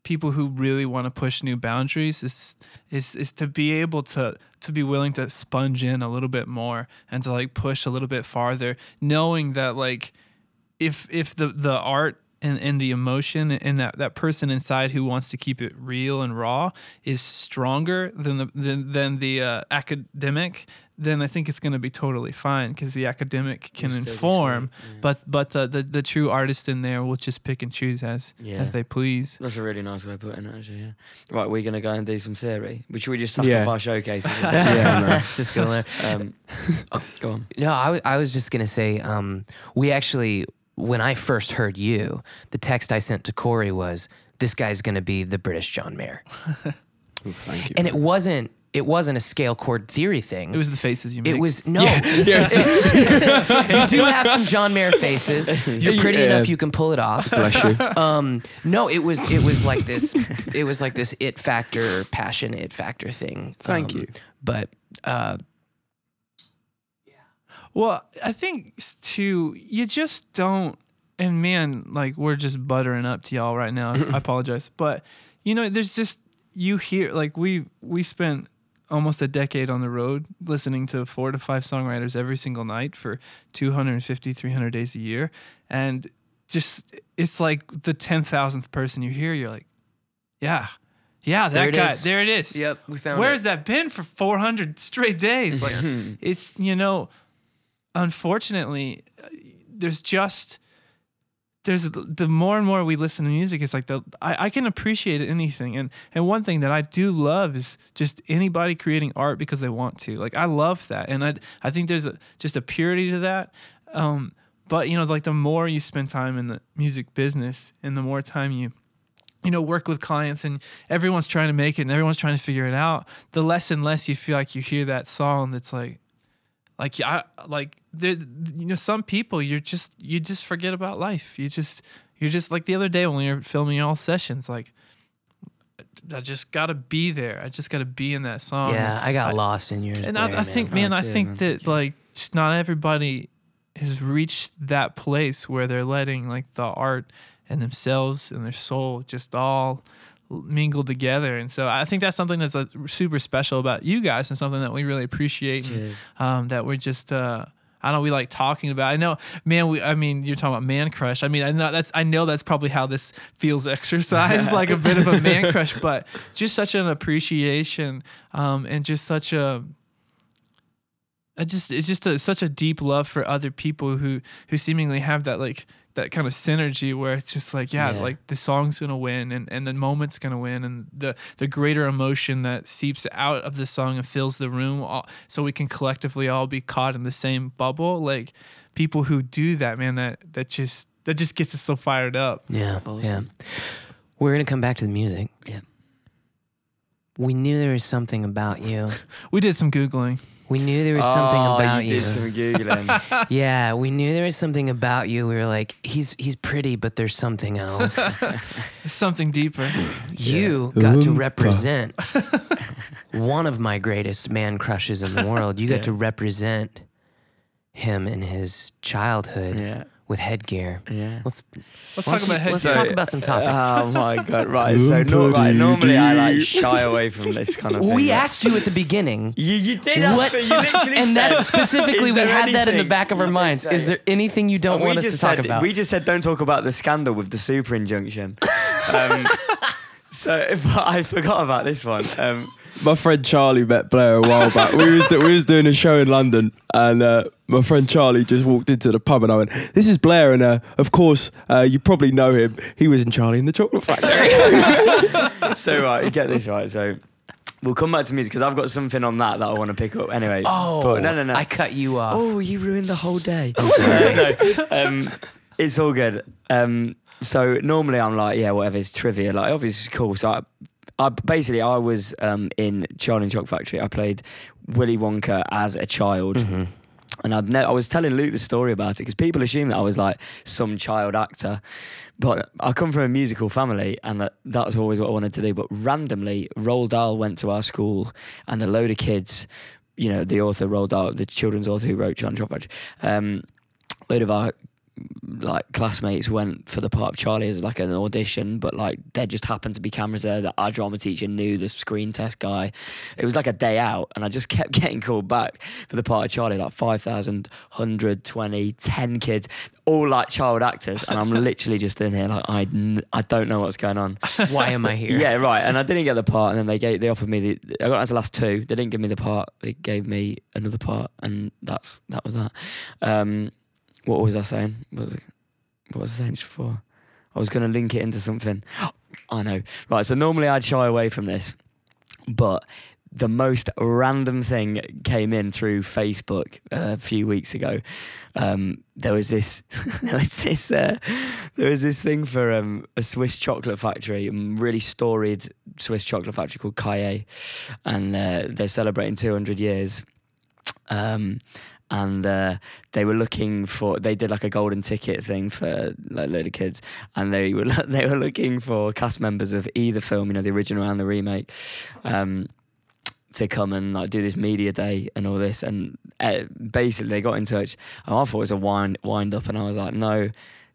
people who really want to push new boundaries is is is to be able to to be willing to sponge in a little bit more and to like push a little bit farther, knowing that like if if the the art and, and the emotion and that, that person inside who wants to keep it real and raw is stronger than the than, than the uh, academic, then I think it's going to be totally fine because the academic can inform, yeah. but but the, the the true artist in there will just pick and choose as Yeah. as they please. That's a really nice way of putting it, actually. Yeah. Right, we're gonna go and do some theory. Which should we just suck Yeah. off our showcases? Yeah, no. just gonna learn. um, go on. No, I, w- I was just gonna say, um, we actually, when I first heard you, the text I sent to Corey was, "This guy's gonna be the British John Mayer," Well, thank you. and it wasn't. It wasn't a scale chord theory thing. It was the faces you make. It was no. you do have some John Mayer faces. You're pretty Yeah. enough; you can pull it off. Bless you. Um, no, it was it was like this. It was like this it factor, passion it factor thing. Thank Um, you. But uh, yeah. Well, I think too, you just don't. And man, like we're just buttering up to y'all right now. I apologize, but you know, there's just you hear like we we spent almost a decade on the road listening to four to five songwriters every single night for 250 300 days a year and just it's like the 10,000th person you hear you're like yeah yeah that There guy is. there it is yep, we found it. Where's it. that been for 400 straight days? Like, it's, you know, unfortunately, uh, there's just, there's the more and more we listen to music, it's like the, I, I can appreciate anything. And, and one thing that I do love is just anybody creating art because they want to. Like, I love that. And I, I think there's a, just a purity to that. Um, but, you know, like the more you spend time in the music business and the more time you, you know, work with clients and everyone's trying to make it and everyone's trying to figure it out, the less and less you feel like you hear that song that's like, like I like there, you know, some people you're just you just forget about life. You just you're just like the other day when we were filming all sessions, like I just gotta be there. I just gotta be in that song. Yeah, I got lost in yours. And I, I think, man, I think that like just not everybody has reached that place where they're letting like the art and themselves and their soul just all mingle together. And so I think that's something that's uh, super special about you guys and something that we really appreciate. And, um, that we're just. Uh, I don't know we like talking about. I know, man. We, I mean, you're talking about man crush. I mean, I know that's. I know that's probably how this feels Exercise like a bit of a man crush, but just such an appreciation, um, and just such a. I just it's just a, such a deep love for other people who who seemingly have that like that kind of synergy where it's just like yeah, Yeah. like the song's gonna win and, and the moment's gonna win and the the greater emotion that seeps out of the song and fills the room all, so we can collectively all be caught in the same bubble like people who do that man that that just that just gets us so fired up Yeah, Awesome. yeah. We're gonna come back to the music. Yeah. We knew there was something about you. we did some googling We knew there was something oh, about you you. did some googling. yeah, we knew there was something about you. We were like, he's he's pretty, but there's something else. something deeper you got to represent one of my greatest man crushes in the world. You got to represent him in his childhood yeah. With headgear. Yeah. Let's Let's talk about you- let's headgear. talk about some topics. Oh my god! Right. So no, right, normally I like shy away from this kind of thing. we asked you at the beginning. You, you did ask What? me. You literally And said, that's specifically, we there had that in the back of our minds. can Is there anything you don't And want us just to talk about? We just said don't talk about the scandal with the super injunction. Um, so but I forgot about this one. Um, My friend Charlie met Blair a while back. We was, do- we was doing a show in London, and uh, my friend Charlie just walked into the pub, and I went, "This is Blair," and uh, of course, uh, you probably know him. He was in Charlie and the Chocolate Factory. so right, you get this right. So we'll come back to music because I've got something on that that I want to pick up. Anyway. oh, but no, no, no. I cut you off. Oh, you ruined the whole day. no, um, it's all good. Um, so normally I'm like, yeah, whatever, it's trivia. Like, obviously, it's cool. So I, I basically I was um, in Charlie and Chocolate Factory. I played Willy Wonka as a child. And I'd ne- I was telling Luke the story about it because people assume that I was like some child actor, but I come from a musical family, and that that was always what I wanted to do. But randomly, Roald Dahl went to our school, and a load of kids, you know, the author Roald Dahl, the children's author who wrote Chocolate Factory, um, a load of our like classmates went for the part of Charlie as like an audition, but like there just happened to be cameras there that our drama teacher knew the screen test guy. It was like a day out, and I just kept getting called back for the part of Charlie, like 5,000, 120, 10 kids, all like child actors, and I'm literally just in here like I, n- I don't know what's going on. Why am I here? Yeah, right. And I didn't get the part, and then they gave they offered me the. I got as the last two. They didn't give me the part. They gave me another part, and that's that was that. Um, what was I saying? What was, what was I saying before? I was going to link it into something. I know. Right. So normally I'd shy away from this, but the most random thing came in through Facebook uh, a few weeks ago. Um, there was this, there was this, uh, there was this thing for um, a Swiss chocolate factory, a really storied Swiss chocolate factory called Cailler, and uh, they're celebrating 200 years. Um, and uh, they were looking for they did like a golden ticket thing for like a load of kids and they were they were looking for cast members of either film you know the original and the remake um, to come and like do this media day and all this and uh, basically they got in touch and I thought it was a wind wind up and I was like no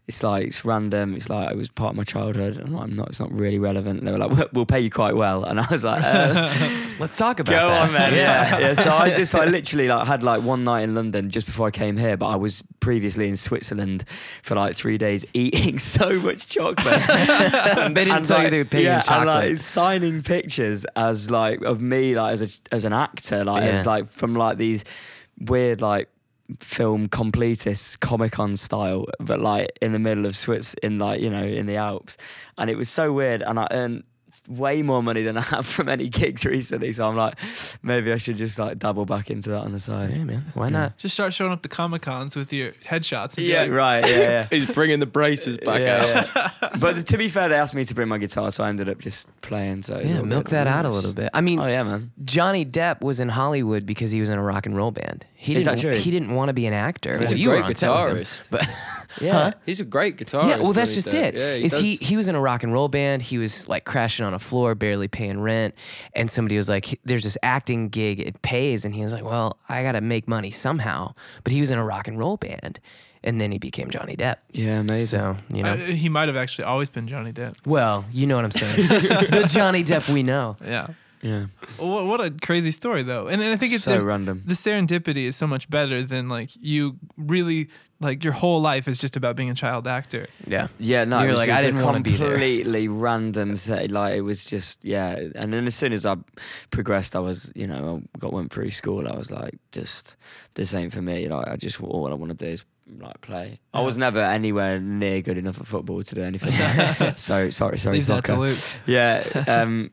it's like it's random it's like it was part of my childhood and I'm not it's not really relevant they were like we'll, we'll pay you quite well and I was like uh, Let's talk about it. Go that. on, man. Yeah. yeah. So I just, I literally like had like one night in London just before I came here, but I was previously in Switzerland for like three days eating so much chocolate. They didn't tell you they would pay you in yeah, And like signing pictures as like of me like as a as an actor, like Yeah. as like from like these weird like film completists comic con style but like in the middle of Swiss in like you know in the Alps and it was so weird and I earned way more money than I have from any gigs recently so I'm like maybe I should just like double back into that on the side Yeah, man. Why not? Just start showing up to Comic Cons with your headshots. and Yeah. like, right yeah yeah He's bringing the braces back out. yeah, yeah. but to be fair they asked me to bring my guitar so I ended up just playing so it's Yeah, milk good. that out a little bit. I mean, oh yeah man Johnny Depp was in Hollywood because he was in a rock and roll band. He Is didn't. that true? He didn't want to be an actor. He's Well, a you were great on set with him, guitarist. but yeah He's a great guitarist. yeah, well, that's Johnny just Depp. it. Yeah, Is he? does- He was in a rock and roll band. He was like crashing on a floor, barely paying rent, and somebody was like, "There's this acting gig. It pays," and he was like, "Well, I got to make money somehow." But he was in a rock and roll band, and then he became Johnny Depp. yeah amazing So you know, he might have actually always been Johnny Depp. well, you know what I'm saying. the Johnny Depp we know. Yeah. Yeah Well, What, what a crazy story, though. And, and I think it's so random the serendipity is so much better than like you really like your whole life is just about being a child actor. Yeah. Yeah, no, You're it was like, just I didn't a wanna be there. completely random thing. Like it was just, yeah. And then as soon as I progressed, I was, you know, I got went through school. I was like, just this ain't for me. Like I just all I want to do is like play. I was never anywhere near good enough at football to do anything. so sorry, sorry, Leave soccer. Yeah. Um.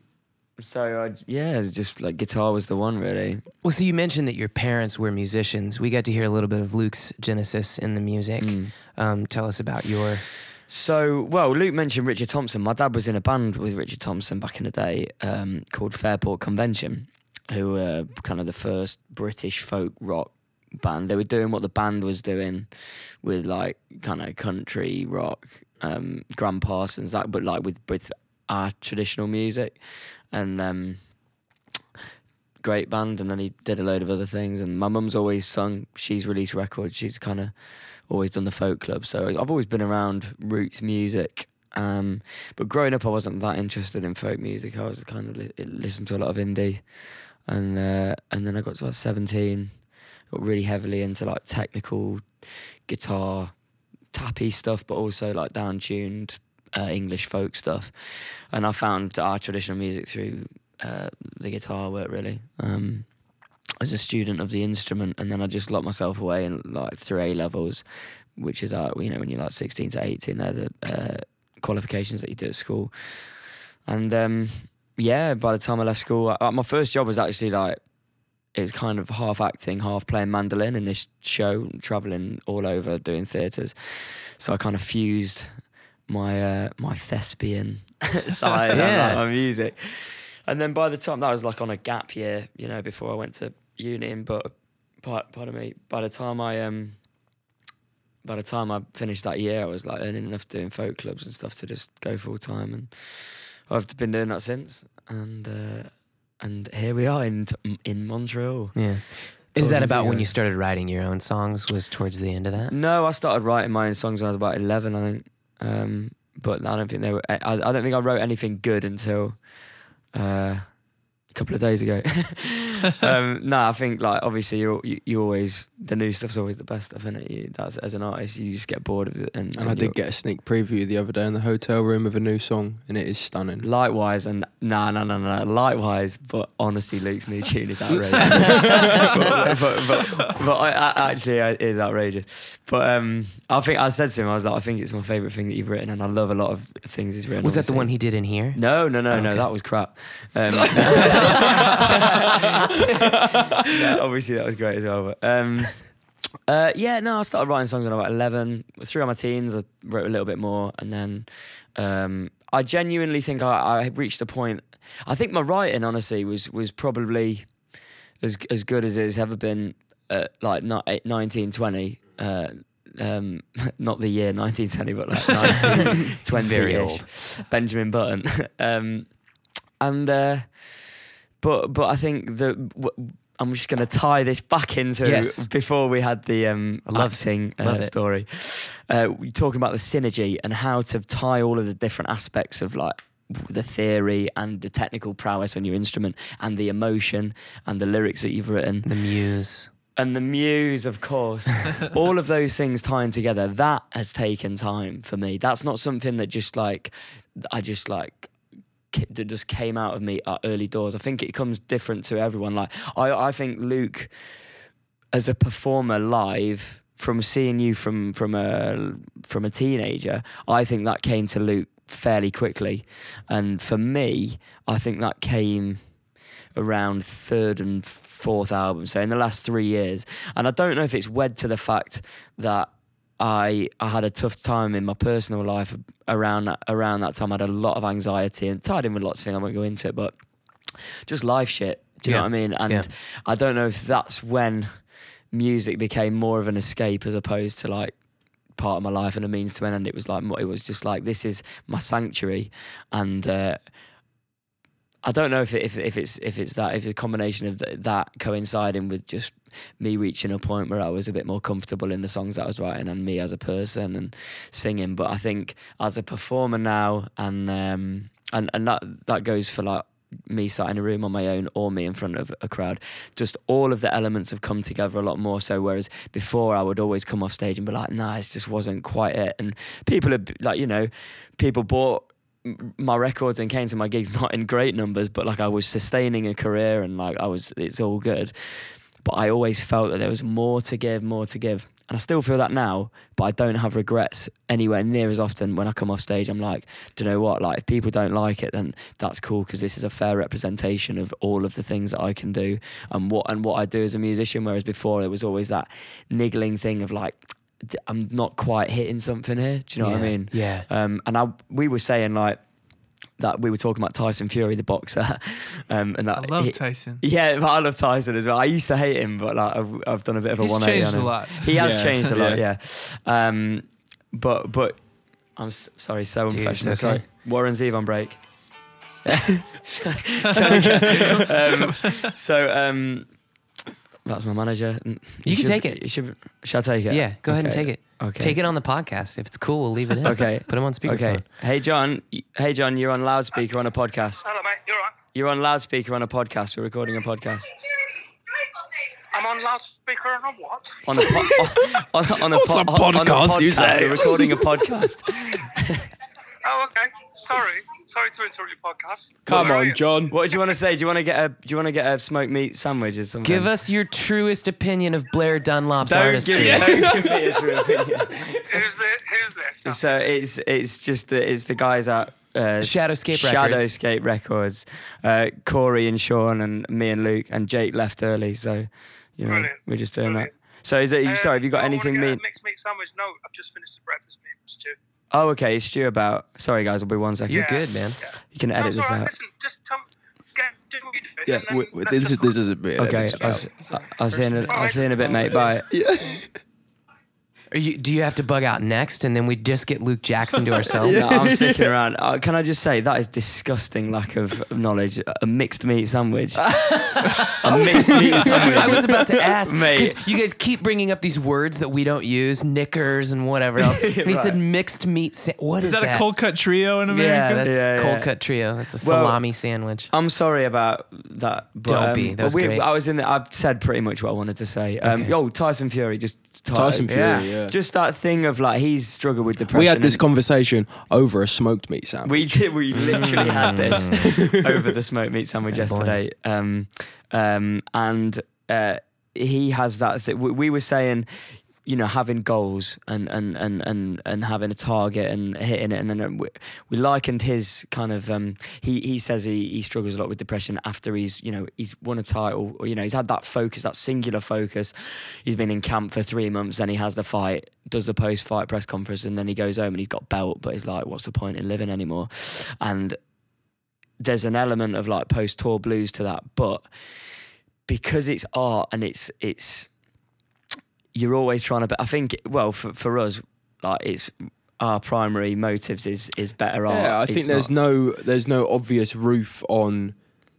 So I, yeah, it's just like guitar was the one really. Well, so you mentioned that your parents were musicians. We got to hear a little bit of Luke's genesis in the music. Mm. Um, tell us about your. So, well, Luke mentioned Richard Thompson. My dad was in a band with Richard Thompson back in the day um, called Fairport Convention, who were kind of the first British folk rock band. They were doing what the band was doing with like kind of country rock, um, Gram Parsons, that, but like with with our traditional music. And um, great band, and then he did a load of other things. And my mum's always sung. She's released records. She's kind of always done the folk club. So I've always been around roots music. Um, but growing up, I wasn't that interested in folk music. I was kind of li- listened to a lot of indie, and uh, and then I got to about seventeen, got really heavily into like technical guitar, tappy stuff, but also like down tuned uh, English folk stuff. And I found our traditional music through uh, the guitar work really. Um, as a student of the instrument, and then I just locked myself away in like through A levels, which is uh, you know when you're like 16 to 18, they're the uh, qualifications that you do at school. And um, yeah, by the time I left school, I, my first job was actually like it was kind of half acting, half playing mandolin in this show, traveling all over doing theatres. So I kind of fused my uh, my thespian side and Yeah. like, my music. And then by the time that was like on a gap year, you know, before I went to uni. But part, pardon me, by the time I um, by the time I finished that year, I was like earning enough doing folk clubs and stuff to just go full time, and I've been doing that since. And uh, and here we are in in Montreal. Yeah. Is that about when you started writing your own songs? Was towards the end of that? No, I started writing my own songs when I was about eleven, I think. Um, but I don't think they were. I, I don't think I wrote anything good until uh, a couple of days ago. um, no, I think like obviously you you you always the new stuff's always the best stuff, isn't it? That's as an artist, you just get bored of it. And, And I did get a sneak preview the other day in the hotel room of a new song, and it is stunning. Likewise, and no, no, no, no. Likewise, but honestly, Luke's new tune is outrageous. but, but, but, but I, I, actually, it is outrageous. But um, I think I said to him, I was like, I think it's my favorite thing that you've written, and I love a lot of things he's written. Was that the one he did in here? No, no, no, Oh, no. That was crap. Um, no, obviously, that was great as well. But um, uh, yeah, no, I started writing songs when I was about eleven. Through my teens, I wrote a little bit more, and then um, I genuinely think I, I reached a point. I think my writing, honestly, was was probably as as good as it's ever been. At like not nineteen twenty. Uh, um, not the year 1920, but like 1920 very old. Benjamin Button. um, and uh, but but I think that w- I'm just going to tie this back into Yes. before we had the um, I love it. acting Love uh, story. Uh, talking about the synergy and how to tie all of the different aspects of like the theory and the technical prowess on your instrument and the emotion and the lyrics that you've written The muse. and the muse, of course. all of those things tying together, that has taken time for me. That's not something that just like I just like that just came out of me at early doors. I think it comes different to everyone. Like I, I think Luke, as a performer live, from seeing you from from a from a teenager, I think that came to Luke fairly quickly, and for me, I think that came around third and fourth album, so in the last three years. And I don't know if it's wed to the fact that I I had a tough time in my personal life around that, around that time. I had a lot of anxiety and tied in with lots of things. I won't go into it, but just life shit. Do you know what I mean? And Yeah. I don't know if that's when music became more of an escape as opposed to like part of my life and a means to an end. It was like it was just like this is my sanctuary, and uh, I don't know if it, if if it's if it's that if it's a combination of th- that coinciding with just me reaching a point where I was a bit more comfortable in the songs that I was writing and me as a person and singing. But I think as a performer now, and um, and and that that goes for like me sat in a room on my own or me in front of a crowd. Just all of the elements have come together a lot more. So whereas before I would always come off stage and be like, nah, it just wasn't quite it. And people are like, you know, people bought my records and came to my gigs not in great numbers, but like I was sustaining a career and like I was, it's all good. But I always felt that there was more to give, more to give. And I still feel that now, but I don't have regrets anywhere near as often when I come off stage. I'm like, do you know what? Like, if people don't like it, then that's cool because this is a fair representation of all of the things that I can do and what and what I do as a musician. Whereas before, there was always that niggling thing of like, I'm not quite hitting something here. Do you know what I mean? yeah. Um, and I, we were saying like that we were talking about Tyson Fury, the boxer, um, and that I love he- Tyson. yeah, but I love Tyson as well. I used to hate him, but like I've, I've done a bit of a one. He's 180 changed on a him. lot. He has Yeah. changed a lot, Yeah. yeah. Um, but but I'm s- sorry, so Dude, unprofessional. okay. Sorry, Warren's Eve on break. um, so um, that's my manager. You, can should- take it. You should. Shall I take it? Yeah, go ahead and take it. Okay. Take it on the podcast. If it's cool, we'll leave it in. Okay. Put him on speakerphone. Okay. Hey John. Hey John. You're on loudspeaker on a podcast. Hello, mate. You're right. You're on loudspeaker on a podcast. We're recording a podcast. I'm on loudspeaker and on what? On a, po- on, on, on a, po- a on- on a podcast, you say? We're recording a podcast. Oh, okay. Sorry. Sorry to interrupt your podcast. Come Where on, you? John. What do you want to say? Do you want to get a Do you want to get a smoked meat sandwich or something? Give us your truest opinion of Blair Dunlop's Don't artistry. give, don't give me a true opinion. Who's the, Who's this? So it's it's just the it's the guys at uh, Shadowscape Records. Shadowscape Records. Uh, Corey and Sean and me and Luke and Jake left early, so you know Brilliant. we're just doing Brilliant. that. So is it? Um, sorry, have you got I wanna anything get a mean? Mixed meat sandwich? No, I've just finished the breakfast meat stew. Oh, okay. It's Stu about. Sorry, guys. I'll be one second. You're good, man. You can No, edit it's this all right. out. Listen, just tell get do what you do. Yeah, and then w- w- let's this is just- this is a bit. Okay, I'll, s- I'll see you in a, I'll see you in a bit, mate. Bye. Are you, do you have to bug out next, and then we just get Luke Jackson to ourselves? No, I'm sticking around. Uh, can I just say that is disgusting lack of knowledge. A mixed meat sandwich. a mixed meat sandwich. I was about to ask Mate. you guys keep bringing up these words that we don't use, knickers and whatever else. And he said mixed meat. Sa- what Is is, that, a cold cut trio in America? Yeah, that's Yeah, cold yeah. cut trio. That's a Well, salami sandwich. I'm sorry about that. But, Don't um, be. That but was we, great. I was in. The, I've said pretty much what I wanted to say. Um, Okay. Yo, Tyson Fury just. Ty- Tyson Fury. Yeah. Yeah. Just that thing of like he's struggled with depression. We had this and- conversation over a smoked meat sandwich. We did. We literally had this Mm. over the smoked meat sandwich Yeah, yesterday. Um, um, and uh, he has that. Th- we, we were saying, you know, having goals and and and and and having a target and hitting it, and then we, we likened his kind of. Um, he he says he he struggles a lot with depression after he's you know he's won a title. Or, you know, he's had that focus, that singular focus. He's been in camp for three months, then he has the fight, does the post fight press conference, and then he goes home and he's got belt, but he's like, what's the point in living anymore? And there's an element of like post tour blues to that, but because it's art and it's it's you're always trying to. I think well for for us, like it's our primary motives is is better art. yeah, I think there's not- no there's no obvious roof on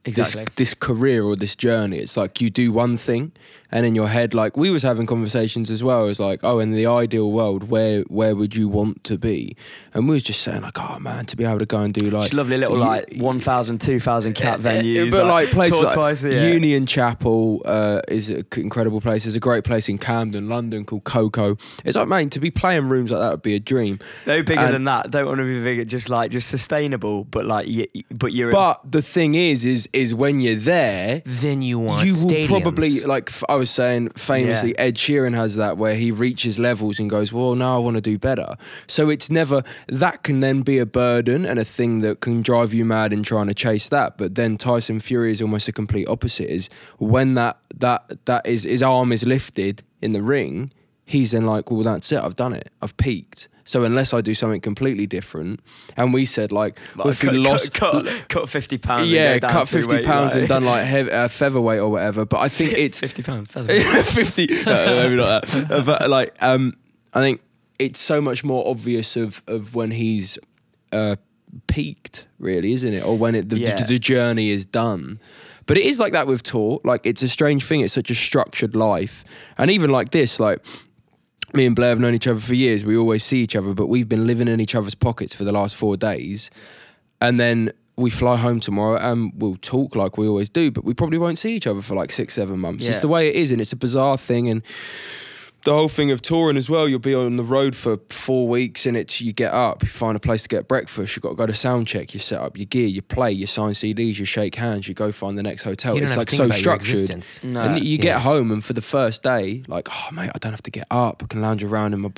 exactly. this this career or this journey. It's like you do one thing, and in your head, like we was having conversations as well. It's like, oh, in the ideal world, where where would you want to be? And we was just saying like, oh man, to be able to go and do like lovely little you- like 1,000, 2,000 cap venues. but like, places tour like twice a year. Union Chapel uh, is an incredible place. There's a great place in Camden, London called KOKO. It's like, man, to be playing rooms like that would be a dream. No bigger And- than that. Don't want to be bigger. Just like just sustainable, but like you, but you're. But the thing is, is is when you're there, Then you want you will stadiums. probably like I was saying famously Yeah. Ed Sheeran has that where he reaches levels and goes well now I want to do better so it's never that can then be a burden and a thing that can drive you mad in trying to chase that but then Tyson Fury is almost the complete opposite is when that that that is his arm is lifted in the ring he's then like well that's it I've done it I've peaked so unless I do something completely different and we said like, well, if cut, we lost cut, cut, cut fifty pounds. yeah, cut fifty pounds and done like heav- uh, featherweight or whatever. But I think it's fifty pounds. fifty. No, maybe not that. Uh, But like, um, I think it's so much more obvious of of when he's uh, peaked, really, isn't it? Or when it the, Yeah. the, the journey is done. But it is like that with tour. Like it's a strange thing. It's such a structured life, and even like this, like me and Blair have known each other for years. We always see each other, but we've been living in each other's pockets for the last four days. And then we fly home tomorrow and we'll talk like we always do, but we probably won't see each other for like six, seven months. It's the way it is, and it's a bizarre thing. And the whole thing of touring as well, you'll be on the road for four weeks and it's you get up, you find a place to get breakfast, you've got to go to sound check, you set up your gear, you play, you sign CDs, you shake hands, you go find the next hotel. It's like so structured. No. And you Yeah. get home, and for the first day, like, oh mate, I don't have to get up. I can lounge around in my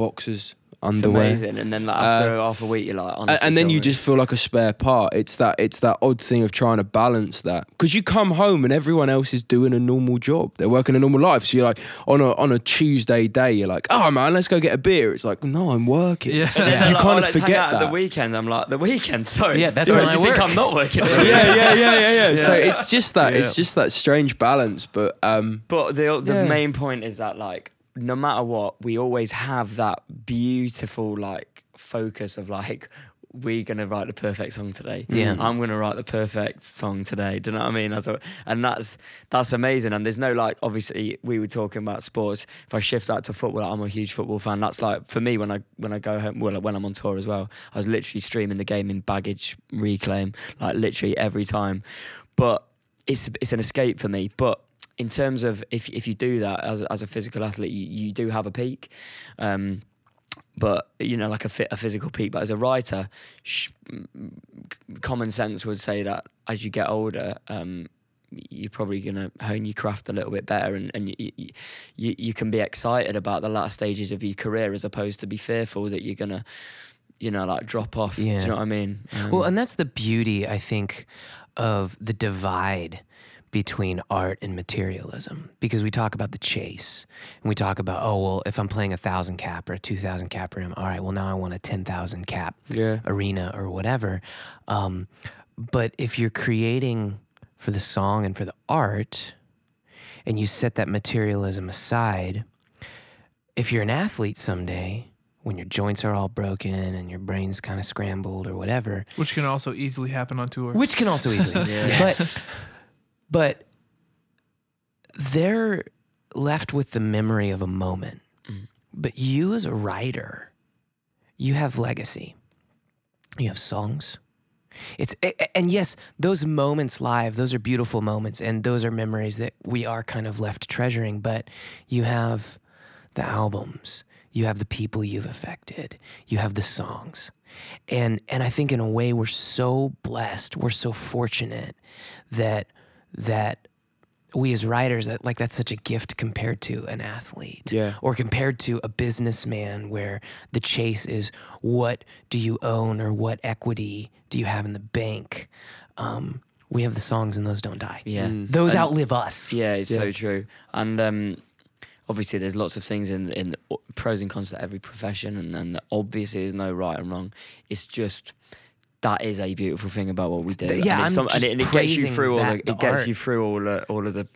boxers, It's amazing. And then like after half a week, you're like, A- and then you Gilbert. just feel like a spare part. It's that it's that odd thing of trying to balance that because you come home and everyone else is doing a normal job. They're working a normal life. So you're like on a on a Tuesday day, you're like, oh man, let's go get a beer. It's like, no, I'm working. Yeah. And then they're You like, kind oh, of let's hang forget out at that. the weekend. I'm like, the weekend. Sorry. Yeah, that's Sorry, when I you think. I'm not working. yeah, yeah, yeah, yeah, yeah. So it's just that Yeah. it's just that strange balance. But um, But the the Yeah. main point is that like no matter what, we always have that beautiful like focus of like we're gonna write the perfect song today. Yeah. I'm gonna write the perfect song today. Do you know what I mean? That's what, and that's that's amazing. And there's no like, obviously, we were talking about sports. If I shift that to football, I'm a huge football fan. That's like for me when I when I go home, well, when I'm on tour as well. I was literally streaming the game in baggage reclaim, like literally every time. But it's it's an escape for me. But in terms of if if you do that as as a physical athlete, you, you do have a peak. Um, but you know, like a, fit, a physical peak. But as a writer, sh- common sense would say that as you get older, um, you're probably going to hone your craft a little bit better, and, and you, you you can be excited about the last stages of your career as opposed to be fearful that you're gonna, you know, like drop off. Do you know what I mean? Um, Well, and that's the beauty, I think, of the divide between art and materialism because we talk about the chase and we talk about oh well if i'm playing a thousand cap or a two thousand cap room all right well now i want a ten thousand cap Yeah. arena or whatever um, but if you're creating for the song and for the art and you set that materialism aside if you're an athlete someday when your joints are all broken and your brain's kind of scrambled or whatever Which can also easily happen on tour. which can also easily yeah. but but they're left with the memory of a moment. Mm-hmm. But you as a writer you have legacy. You have songs. It's and yes those moments live those are beautiful moments and those are memories that we are kind of left treasuring but you have the albums. You have the people you've affected. You have the songs. And and i think in a way we're so blessed we're so fortunate that that we as writers that like that's such a gift compared to an athlete Yeah. or compared to a businessman where the chase is what do you own or what equity do you have in the bank um, we have the songs and those don't die yeah. those And- outlive us Yeah, it's so true. And um, obviously, there's lots of things in in pros and cons to every profession, and, and obviously, there's no right and wrong. It's just that is a beautiful thing about what we do. yeah, and, it's I'm and, it, and it gets you through all the, the it gets art. you through all the, all of the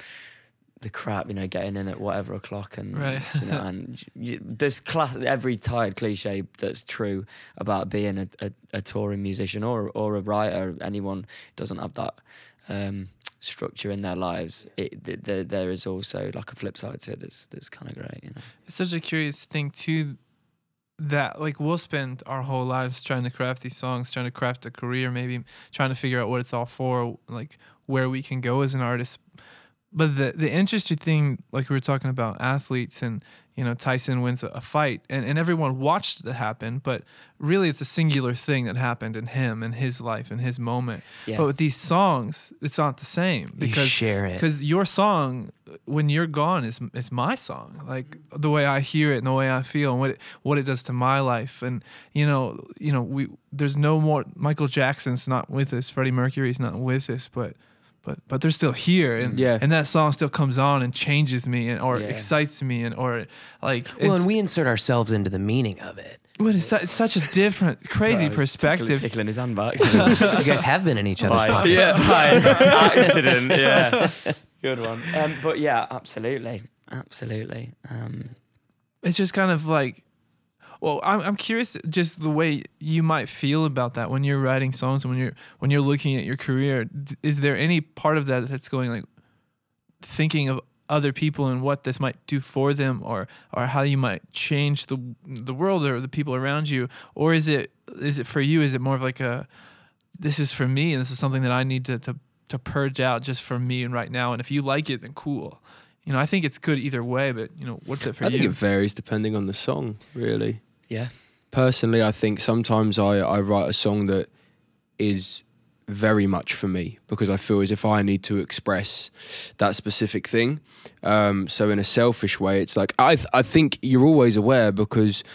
the crap, you know, getting in at whatever o'clock and Right. you know, and you, there's class every tired cliche that's true about being a, a, a touring musician or or a writer. Anyone doesn't have that um, structure in their lives, it, th- there there is also like a flip side to it that's that's kind of great, you know. it's such a curious thing too that like we'll spend our whole lives trying to craft these songs trying to craft a career maybe trying to figure out what it's all for like where we can go as an artist. But the the interesting thing like we were talking about athletes and you know Tyson wins a, fight. And, and everyone watched it happen but really it's a singular thing that happened in him and his life and his moment. Yeah. but with these songs it's not the same because share it. because your song when you're gone is is my song. Like the way i hear it and the way i feel and what it, what it does to my life. And you know you know we there's no more michael jackson's not with us. Freddie mercury's not with us. But but but they're still here and Yeah. and that song still comes on and changes me and or Yeah. excites me and or like well and we insert ourselves into the meaning of it but it's, su- it's such a different crazy Sorry, perspective tickling, tickling his hand by you guys have been in each other's by, pockets yeah, by accident. Yeah, good one. Um, but yeah, absolutely, absolutely. Um, it's just kind of like well I'm, I'm curious just the way you might feel about that when you're writing songs and when you're when you're looking at your career. Is there any part of that that's going like thinking of other people and what this might do for them or or how you might change the the world or the people around you? Or is it is it for you? Is it more of like a this is for me and this is something that I need to to to purge out just for me and right now? And if you like it then cool. You know I think it's good either way but you know what's it for I you? I think it varies depending on the song, really. Yeah, Personally, I think sometimes I, I write a song that is very much for me because I feel as if I need to express that specific thing. Um, so in a selfish way, it's like I th- I think you're always aware because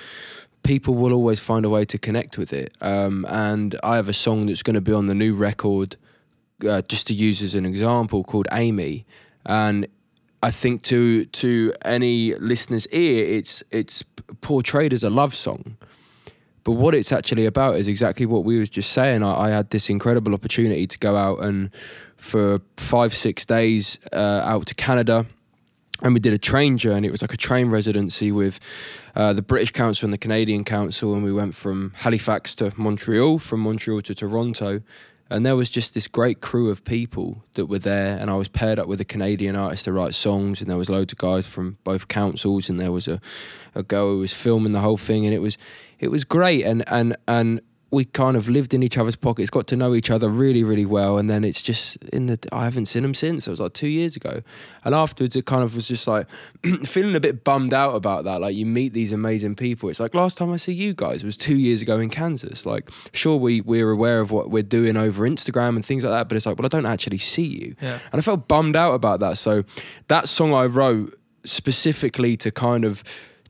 people will always find a way to connect with it. Um, and I have a song that's going to be on the new record, uh, just to use as an example, called Amy, and I think to to any listener's ear, it's it's portrayed as a love song. But what it's actually about is exactly what we was just saying. I, I had this incredible opportunity to go out and for five six days uh, out to Canada and we did a train journey. It was like a train residency with uh, the British Council and the Canadian Council, and we went from Halifax to Montreal, from Montreal to Toronto. And there was just this great crew of people that were there, and I was paired up with a Canadian artist to write songs, and there was loads of guys from both councils, and there was a, a girl who was filming the whole thing, and it was it was great, and and and we kind of lived in each other's pockets, got to know each other really, really well, and then it's just in the. I haven't seen him since. It was like two years ago, and afterwards it kind of was just like feeling a bit bummed out about that. Like you meet these amazing people. It's like last time I see you guys was two years ago in Kansas. Like sure we we're aware of what we're doing over Instagram and things like that, but it's like well I don't actually see you, Yeah. and I felt bummed out about that. So that song I wrote specifically to kind of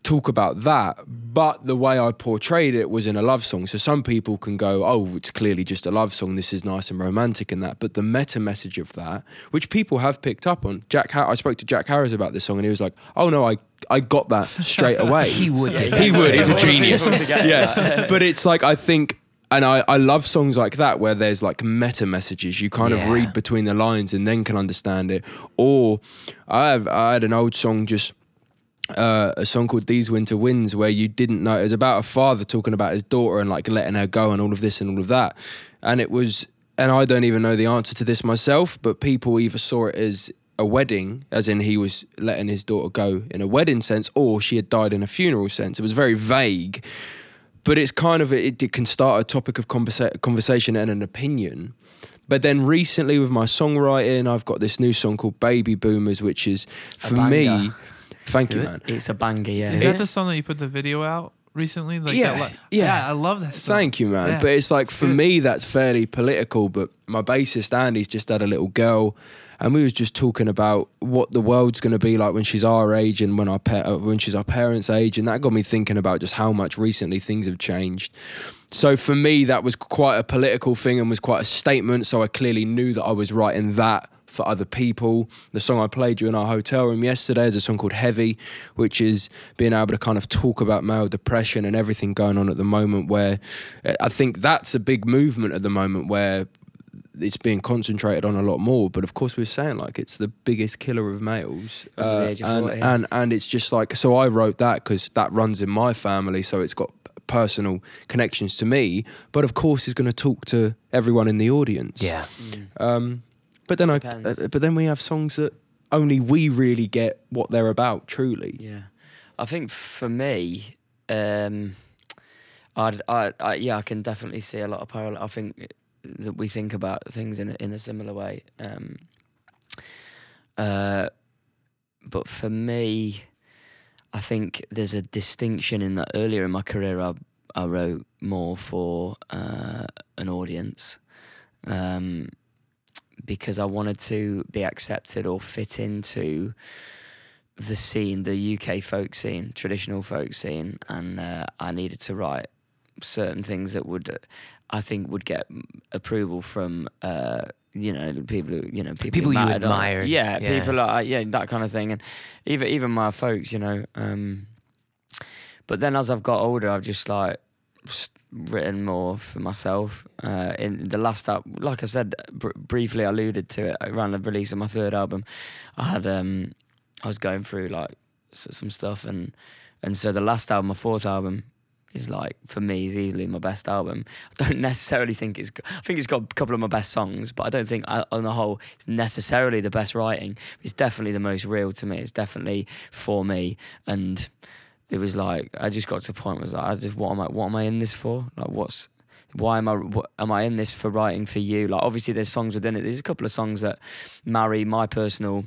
talk about that, but the way I portrayed it was in a love song. So some people can go, oh, it's clearly just a love song. This is nice and romantic and that. But the meta message of that, which people have picked up on, Jack, Har- I spoke to Jack Harris about this song, and he was like, oh no, I I got that straight away. He would get He would. He's a genius. yeah, but it's like I think. And I, I love songs like that where there's like meta messages. You kind of read between the lines and then can understand it. Or I have I had an old song just uh, a song called These Winter Winds where you didn't know it was about a father talking about his daughter and like letting her go and all of this and all of that. And it was, and I don't even know the answer to this myself, but people either saw it as a wedding, as in he was letting his daughter go in a wedding sense, or she had died in a funeral sense. It was very vague, but it's kind of, it, it can start a topic of conversa- conversation and an opinion. But then recently with my songwriting, I've got this new song called Baby Boomers, which is for me. Banger. Thank you, it? man. It's a banger, yeah. Is that the song that you put the video out recently? Like Yeah, that, li- yeah. I love that song. Thank you, man. Yeah. But it's like for good. me, that's fairly political. But my bassist Andy's just had a little girl, and we was just talking about what the world's going to be like when she's our age and when our pa- uh, when she's our parents' age, and that got me thinking about just how much recently things have changed. So for me, that was quite a political thing and was quite a statement. So I clearly knew that I was writing that for other people. The song I played you in our hotel room yesterday is a song called Heavy, which is being able to kind of talk about male depression and everything going on at the moment. Where uh, I think that's a big movement at the moment where it's being concentrated on a lot more. But of course, we're saying like it's the biggest killer of males, Uh, Under the age and, and and it's just like so. I wrote that because that runs in my family, so it's got personal connections to me. But of course, it's going to talk to everyone in the audience. Yeah. Um, but then I, Depends. uh, but then we have songs that only we really get what they're about. Truly, Yeah, I think for me, um, I'd, I, I, yeah, I can definitely see a lot of parallel. I think that we think about things in a, in a similar way. Um, uh, but for me, I think there's a distinction in that earlier in my career, I, I wrote more for uh, an audience. Um, because I wanted to be accepted or fit into the scene, the UK folk scene, traditional folk scene, and uh, I needed to write certain things that would, uh, I think, would get approval from, uh, you know, people who, you know, people, People you admire on- Yeah, yeah. people like yeah, that kind of thing, and even even my folks, you know. Um, but then as I've got older, I've just like written more for myself. Uh, in the last album, like I said, br- briefly alluded to it around the release of my third album. I had um, I was going through like some stuff, and and so the last album, my fourth album, is like for me is easily my best album. I don't necessarily think it's. I think it's got a couple of my best songs, but I don't think uh, on the whole necessarily the best writing. It's definitely the most real to me. It's definitely for me, and it was like I just got to the point where I was like, I just what am I what am I in this for? Like what's why am I what, am I in this for writing for you? Like obviously there's songs within it. There's a couple of songs that marry my personal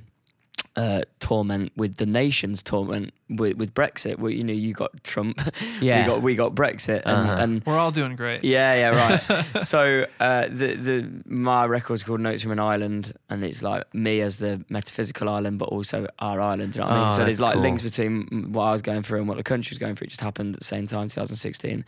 uh, torment with the nation's torment with, with Brexit. Where you know you got Trump, Yeah. we got we got Brexit, and, Uh-huh. and We're all doing great. yeah, yeah, right. so uh, the the my record's called Notes from an Island, and it's like me as the metaphysical island, but also our island. You know what I mean? Oh, So there's like cool. links between what I was going through and what the country was going through. It just happened at the same time, 2016.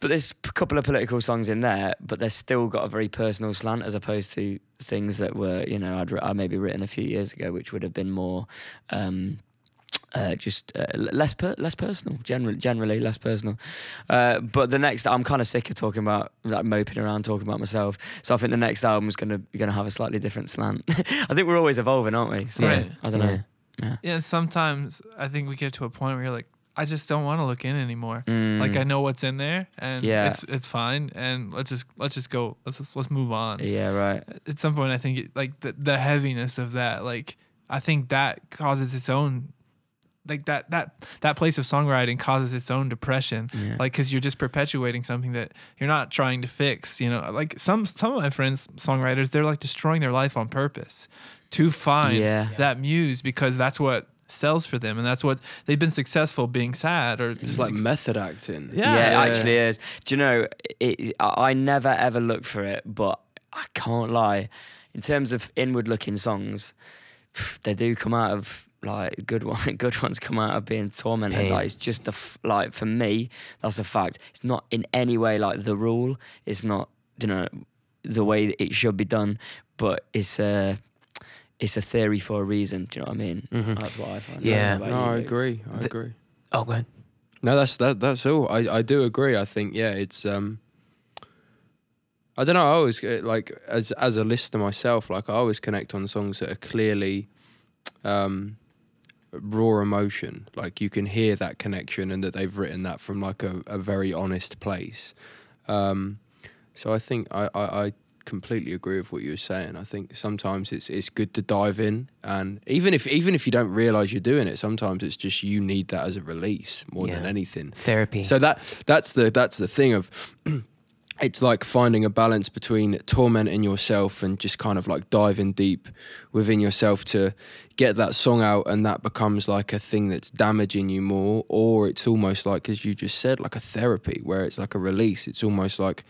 But there's a couple of political songs in there, but they're still got a very personal slant as opposed to things that were, you know, I'd, I maybe written a few years ago, which would have been more. Um, uh, just uh, less per- less personal, generally, generally less personal. Uh, but the next, I'm kind of sick of talking about like moping around talking about myself. So I think the next album is gonna gonna have a slightly different slant. I think we're always evolving, aren't we? So Right. I don't know. Yeah. yeah, sometimes I think we get to a point where you're like, I just don't want to look in anymore. Mm. Like I know what's in there, and Yeah. it's it's fine, and let's just let's just go. Let's just, let's move on. Yeah, right. At some point, I think it, like the the heaviness of that, like I think that causes its own. Like that, that that place of songwriting causes its own depression, Yeah. like because you're just perpetuating something that you're not trying to fix. You know, like some some of my friends, songwriters, they're like destroying their life on purpose to find Yeah. that muse because that's what sells for them and that's what they've been successful being sad or It's like method acting. Yeah. Yeah, it actually is. Do you know? It, I I never ever look for it, but I can't lie. In terms of inward-looking songs, they do come out of like good one. Good ones come out of being tormented. Pain. Like it's just the f- like for me, that's a fact. It's not in any way like the rule. It's not you know the way it should be done, but it's a it's a theory for a reason. Do you know what I mean? That's what I find. I don't Mm-hmm. Yeah. know No, you, I Luke. agree. I The- agree. Oh, go ahead. No, that's that. That's all. I I do agree. I think yeah, it's um. I don't know. I always get, like as as a listener myself, like I always connect on songs that are clearly, um, raw emotion. Like you can hear that connection and that they've written that from like a, a very honest place. Um, so I think I, I, I completely agree with what you were saying. I think sometimes it's it's good to dive in, and even if even if you don't realize you're doing it, sometimes it's just you need that as a release more than anything. Therapy. So that that's the that's the thing of it's like finding a balance between tormenting yourself and just kind of like diving deep within yourself to get that song out and that becomes like a thing that's damaging you more or it's almost like as you just said like a therapy where it's like a release. It's almost like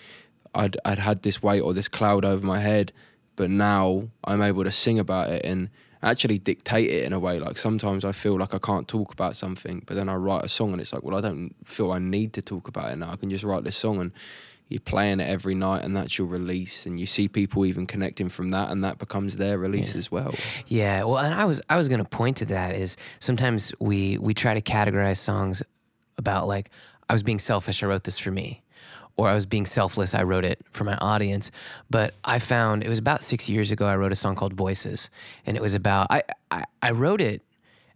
I'd I'd had this weight or this cloud over my head but now I'm able to sing about it and actually dictate it in a way. Like sometimes I feel like I can't talk about something but then I write a song and it's like well I don't feel I need to talk about it now. I can just write this song and you're playing it every night and that's your release. And you see people even connecting from that and that becomes their release as well. Yeah, well, and I was I was gonna point to that is sometimes we we try to categorize songs about like I was being selfish, I wrote this for me, or I was being selfless, I wrote it for my audience. But I found it was about six years ago I wrote a song called Voices, and it was about I I, I wrote it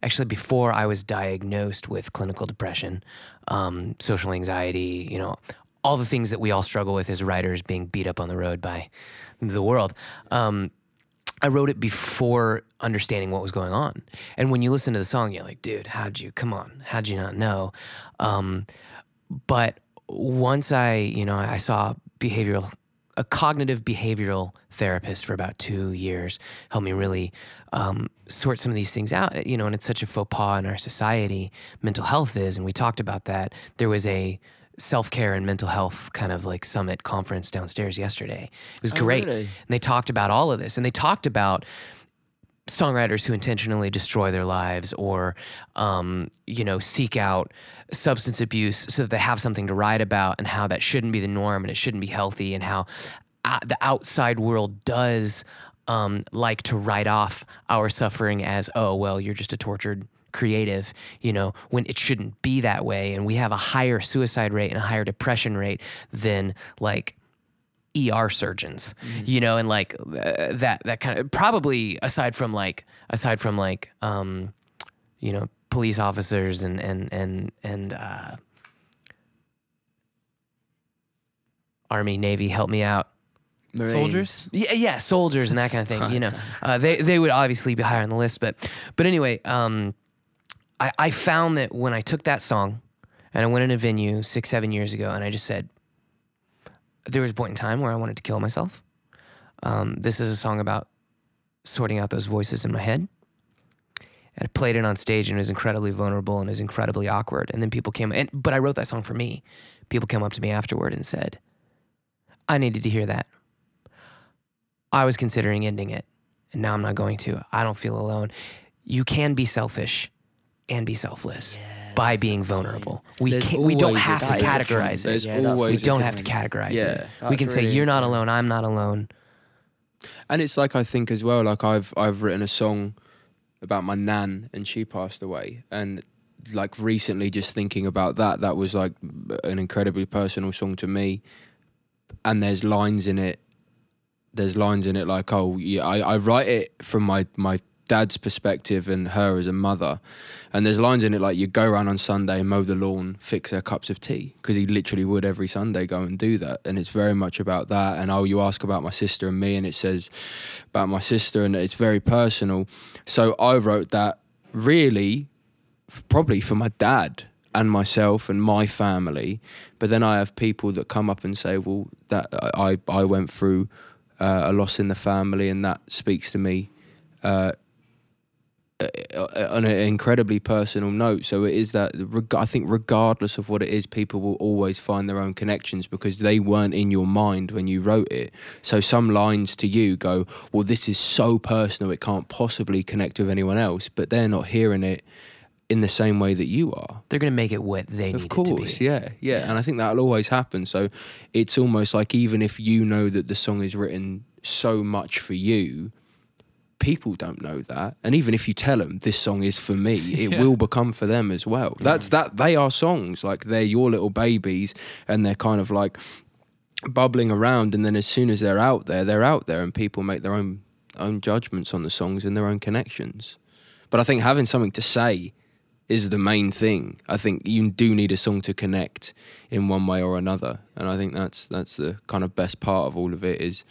actually before I was diagnosed with clinical depression, um, social anxiety, you know, all the things that we all struggle with as writers, being beat up on the road by the world. Um, I wrote it before understanding what was going on. And when you listen to the song, you're like, dude, how'd you, come on, how'd you not know? Um, but once I, you know, I saw behavioral, a cognitive behavioral therapist for about two years, helped me really um, sort some of these things out. You know, and it's such a faux pas in our society, mental health is, and we talked about that. There was a self care and mental health kind of like summit conference downstairs yesterday. It was Oh, great. really? And they talked about all of this, and they talked about songwriters who intentionally destroy their lives or um, you know seek out substance abuse so that they have something to write about and how that shouldn't be the norm and it shouldn't be healthy and how uh, the outside world does um, like to write off our suffering as oh well you're just a tortured creative you know when it shouldn't be that way and we have a higher suicide rate and a higher depression rate than like ER surgeons, you know, and like uh, that that kind of probably aside from like aside from like um, you know police officers and and and and uh, army navy help me out Soldiers? yeah, yeah, soldiers and that kind of thing. You know, uh, they they would obviously be higher on the list, but but anyway, um, I I found that when I took that song and I went in a venue six seven years ago, and I just said, there was a point in time where I wanted to kill myself. Um, this is a song about sorting out those voices in my head. And I played it on stage and it was incredibly vulnerable and it was incredibly awkward. And then people came, and, but I wrote that song for me. People came up to me afterward and said, I needed to hear that. I was considering ending it, and now I'm not going to. I don't feel alone. You can be selfish and be selfless by being vulnerable. We There's can't, we don't have to that is a categorize it. Yeah, We don't have to categorize Yeah. it. we That's can say you're not alone. I'm not alone. And it's like I think as well, like I've I've written a song about my nan and she passed away. And like recently just thinking about that, that was like an incredibly personal song to me. And there's lines in it there's lines in it like, oh yeah, I, I write it from my my dad's perspective and her as a mother. And there's lines in it like you go around on Sunday, mow the lawn, fix her cups of tea because he literally would every Sunday go and do that. And it's very much about that. And oh, you ask about my sister and me, and it says about my sister, and it's very personal. So I wrote that really probably for my dad and myself and my family. But then I have people that come up and say, "Well, that I I went through uh, a loss in the family, and that speaks to me." Uh, Uh, on an incredibly personal note, so it is that I think, regardless of what it is, people will always find their own connections because they weren't in your mind when you wrote it. So some lines to you go, "Well, this is so personal; it can't possibly connect with anyone else," but they're not hearing it in the same way that you are. They're gonna make it what they need Of it to course, be. yeah, yeah, and I think that'll always happen. So it's almost like even if you know that the song is written so much for you, people don't know that, and even if you tell them this song is for me, it Yeah. will become for them as well. That's that they are songs like they're your little babies, and they're kind of like bubbling around, and then as soon as they're out there, they're out there, and people make their own own judgments on the songs and their own connections. But I think having something to say is the main thing. I think you do need a song to connect in one way or another, and I think that's that's the kind of best part of all of it is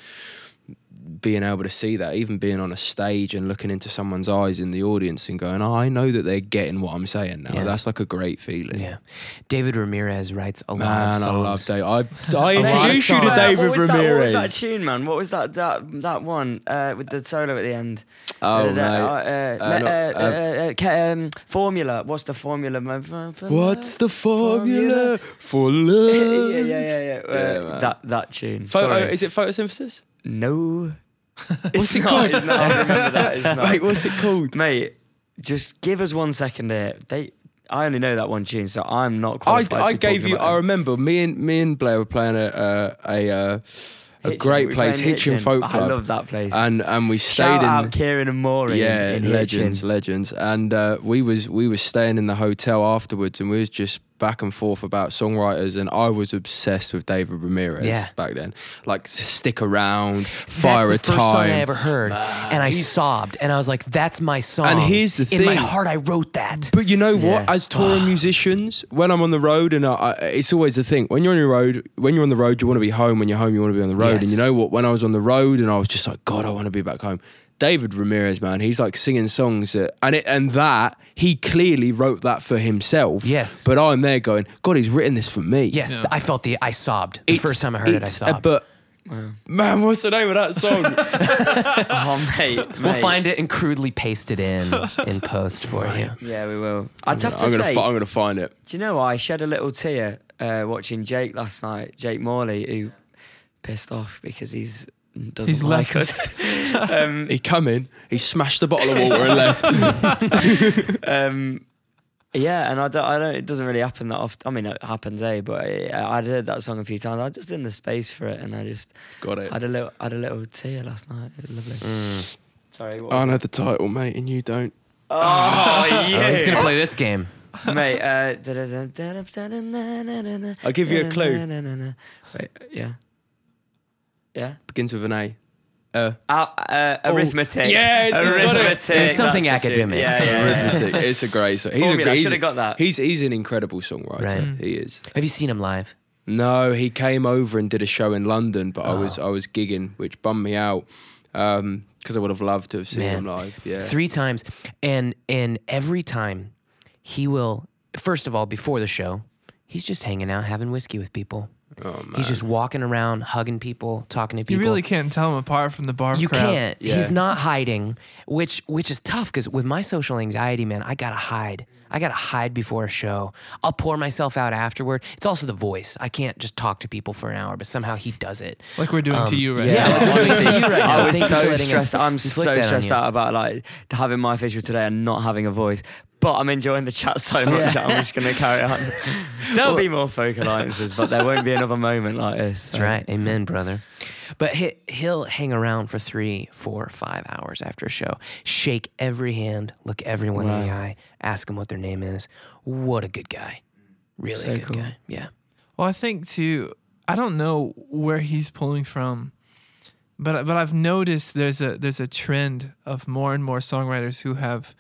being able to see that, even being on a stage and looking into someone's eyes in the audience and going, "Oh, I know that they're getting what I'm saying now." Yeah. That's like a great feeling. Yeah. David Ramirez writes a lot Man, of I love songs. Dave. I, I lot of introduced you to. David what was That, what was that tune, man? What was that that that one uh, with the solo at the end? Oh, Da- da- uh, uh, Uh, me- no, ca- um, formula. What's the formula? man? What's the formula for love? yeah, yeah, yeah, yeah. Uh, Yeah, that that tune. Photo, Sorry. is it photosynthesis? No. What's it called? It's not. I remember that. It's not. Mate, what's it called? Mate, just give us one second here. They, I only know that one tune, so I'm not I, qualified. to I be gave talking you. about I it. remember me and me and Blair were playing a a a, uh, a Hitchin. great We place, playing Hitchin Folk Club. I love that place. and and we stayed Shout in. out Kieran and Maureen. yeah, in legends, Hitchin. legends, and uh, we was we was staying in the hotel afterwards, and we was just back and forth about songwriters, and I was obsessed with David Ramirez Yeah. back then. Like stick around, fire that's the a first song I ever heard, and I sobbed, and I was like, "That's my song." And here's the thing: in my heart, I wrote that. But you know what? Yeah. As touring musicians, when I'm on the road, and I, I, it's always the thing when you're on your road, when you're on the road, you want to be home. When you're home, you want to be on the road. And you know what? When I was on the road, and I was just like, God, I want to be back home. David Ramirez, man, he's like singing songs that, and it, and that he clearly wrote that for himself. Yes. But I'm there going, God, he's written this for me. Yes, Yeah. I felt the. I sobbed the It's- first time I heard it. I it's- uh, sobbed. But man, what's the name of that song? Oh, mate, we'll find it and crudely paste it in in post for you. Yeah, we will. I'd have to I'm gonna, say, fi- I'm gonna find it. do you know what? I shed a little tear uh, watching Jake last night. Jake Morley, who pissed off because he's doesn't He's like left us. um, He come in, he smashed the bottle of water and left. um, yeah, and I don't, I don't. It doesn't really happen that often. I mean, it happens, eh? But I, I'd heard that song a few times. I was just in the space for it, and I just Got it. I had a little, I had a little tear last night. It was lovely. Mm. Sorry, what I know it? the title, mate, and you don't. Oh, Oh, yeah, he's gonna play this game. mate. Uh, I'll give you a clue. Wait, yeah, yeah. Begins with an A. Uh, Uh, uh, arithmetic. Yeah, it's- it's got it. arithmetic. It's something that's academic. Yeah, yeah, yeah. arithmetic. It's a great song. He's Formula, a, I he's, should've got that. He's he's an incredible songwriter. Right. He is. Have you seen him live? No, he came over and did a show in London, but I was Oh. I was gigging, which bummed me out because I would have loved to have seen Man. him live. Yeah. Three times, and and every time, he will. First of all, before the show, he's just hanging out, having whiskey with people. Oh man. He's just walking around, hugging people, talking to people. You really can't tell him apart from the bar You crowd. can't. Yeah. He's not hiding, which which is tough because with my social anxiety, man, I gotta hide. I gotta hide before a show. I'll pour myself out afterward. It's also the voice. I can't just talk to people for an hour, but somehow he does it. Like we're doing to um, you right yeah. now. honestly, You right now. I was Thank so letting us stressed. I'm so stressed out about like having my facial today and not having a voice. But I'm enjoying the chat so much. Yeah. that I'm just going to carry on. There'll be more folk alliances, but there won't be another moment like this. That's right. Amen, brother. But he, he'll hang around for three, four, five hours after a show, shake every hand, look everyone in the eye, ask them what their name is. What a good guy. Really So a good cool. guy. Yeah. Well, I think too. I don't know where he's pulling from but but I've noticed there's a there's a trend of more and more songwriters who have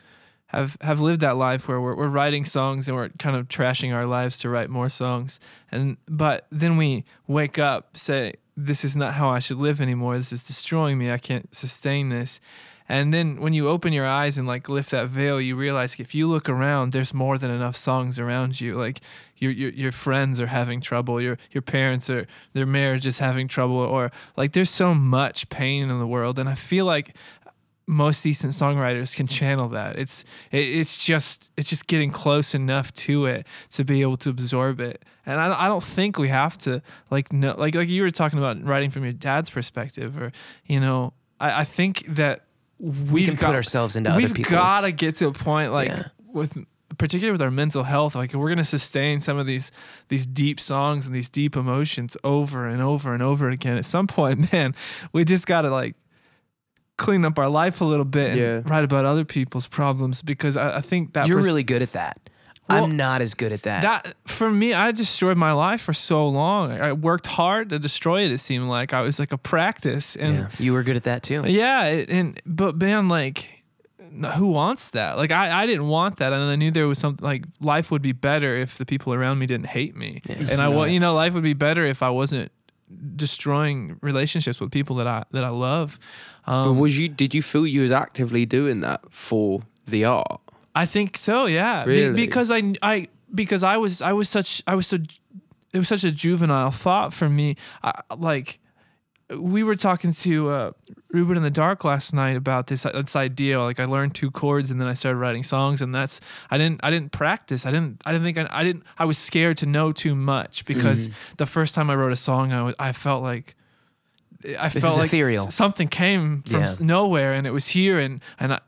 have have lived that life where we're, we're writing songs and we're kind of trashing our lives to write more songs. And but then we wake up say this is not how I should live anymore. This is destroying me. I can't sustain this. And then when you open your eyes and like lift that veil you realize if you look around there's more than enough songs around you. Like your your, your friends are having trouble. Your your parents are their marriage is having trouble or like there's so much pain in the world. And I feel like most decent songwriters can channel that. It's it, it's just it's just getting close enough to it to be able to absorb it. And I, I don't think we have to like no like like you were talking about writing from your dad's perspective or you know I, I think that we can put ourselves into we've people's- got to get to a point like Yeah. with particularly with our mental health like we're going to sustain some of these these deep songs and these deep emotions over and over and over again at some point man we just got to like clean up our life a little bit and Yeah. write about other people's problems because I, I think that You're pers- really good at that. Well, I'm not as good at that. that for me I destroyed my life for so long I worked hard to destroy it it seemed like I was like a practice and yeah. You were good at that too. yeah, it, and but man, like, n- who wants that? Like, I, I didn't want that, and I knew there was something like life would be better if the people around me didn't hate me, and I want you know life would be better if I wasn't destroying relationships with people that I that I love. But Um, was you? Did you feel you was actively doing that for the art? I think so, yeah, Be- because I I because I was I was such I was so it was such a juvenile thought for me. I, like we were talking to uh, Reuben and the Dark last night about this this idea. Like I learned two chords and then I started writing songs, and that's I didn't I didn't practice. I didn't I didn't think I, I didn't I was scared to know too much because the first time I wrote a song, I was, I felt like. I This felt like ethereal. something came from Yeah. s nowhere and it was here and and I,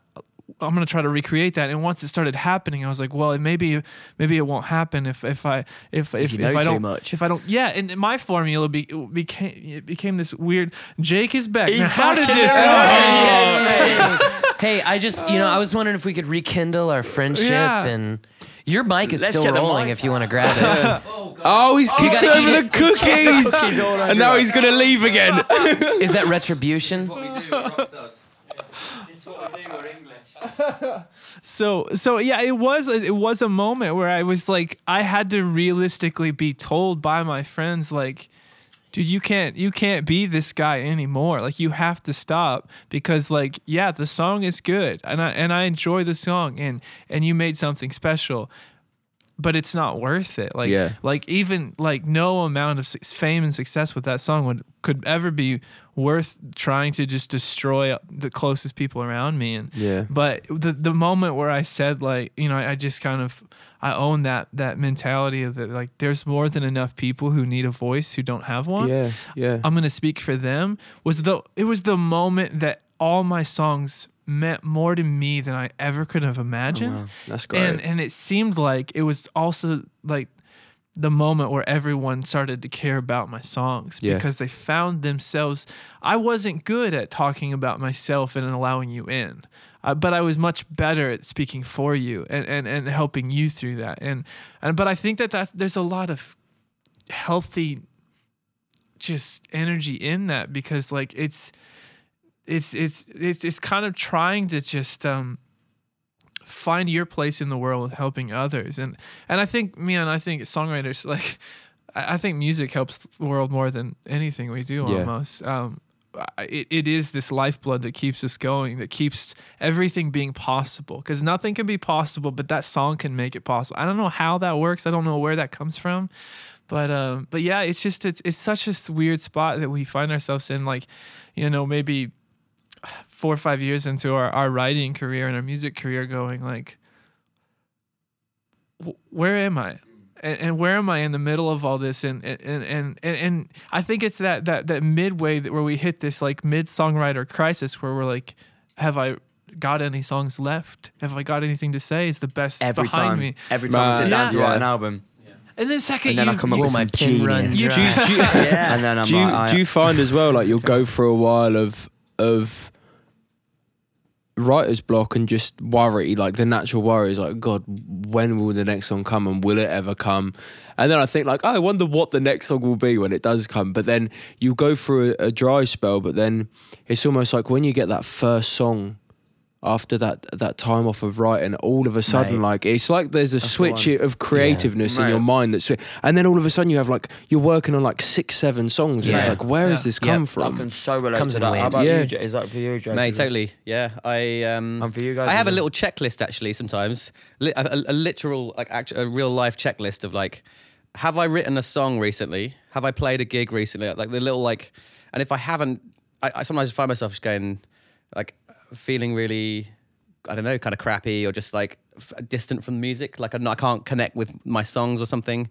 I'm gonna try to recreate that. And once it started happening, I was like, well, maybe maybe it won't happen if if I if if, you if, I don't much. if I don't yeah. And my formula be, became it became this weird. Jake is back. He's Now, how did in this? the hey, I just you know I was wondering if we could rekindle our friendship Yeah. and your mic is Let's still rolling if you want to grab it. Oh, he's kicked gotta over the cookies, Cookies and now he's gonna leave again. is that retribution? So so yeah, it was it was a moment where I was like I had to realistically be told by my friends like dude you can't you can't be this guy anymore. Like you have to stop because like yeah the song is good and I and I enjoy the song and and you made something special but it's not worth it like Yeah. like even like no amount of fame and success with that song would could ever be worth trying to just destroy the closest people around me and Yeah. but the the moment where I said like you know I, I just kind of I own that that mentality of that like there's more than enough people who need a voice who don't have one Yeah, yeah. I'm gonna speak for them was the it was the moment that all my songs meant more to me than I ever could have imagined That's great. and and it seemed like it was also like the moment where everyone started to care about my songs Yeah. because they found themselves I wasn't good at talking about myself and allowing you in uh, but I was much better at speaking for you and, and, and helping you through that and, and but I think that that there's a lot of healthy just energy in that because like it's it's it's it's it's kind of trying to just um find your place in the world with helping others. And and i think man i think songwriters like i I think music helps the world more than anything we do Yeah. almost. Um it, it is this lifeblood that keeps us going that keeps everything being possible. Because nothing can be possible but that song can make it possible. I don't know how that works. I don't know where that comes from. But um but yeah it's just it's it's such a weird spot that we find ourselves in like you know maybe four or five years into our, our writing career and our music career going like where am i? And, and where am i in the middle of all this? And and and and, and, and i think it's that that that midway that where we hit this like mid songwriter crisis where we're like have i got any songs left? Have i got anything to say? Is the best Every behind time, me? Every time I Man, sit down to yeah. write an album, and then second and then you, I come up with my some pen genius. runs do, you, do, you, and then I'm do, you, like, I- do you find as well like you'll go for a while of of writer's block and just worry, like the natural worry is like, God, when will the next song come and will it ever come? And then I think like, oh, I wonder what the next song will be when it does come. But then you go through a, a dry spell, but then it's almost like when you get that first song after that that time off of writing, all of a sudden, Mate. like it's like there's a That's switch one. of creativeness in your Mate. mind that's, and then all of a sudden you have like you're working on like six, seven songs, and it's like, where has Yeah. this Yeah. come I from? can so relate Comes to in that. How about Yeah. you? Is that for you, Joe? Mate, totally. Yeah, I um, And for you guys I have a little checklist actually. Sometimes Li- a, a, a literal, like, act- a real life checklist of like, have I written a song recently? Have I played a gig recently? Like the little like, and if I haven't, I, I sometimes find myself just going, like, feeling really, I don't know, kind of crappy or just like f- distant from the music. Like I'm not, I can't connect with my songs or something.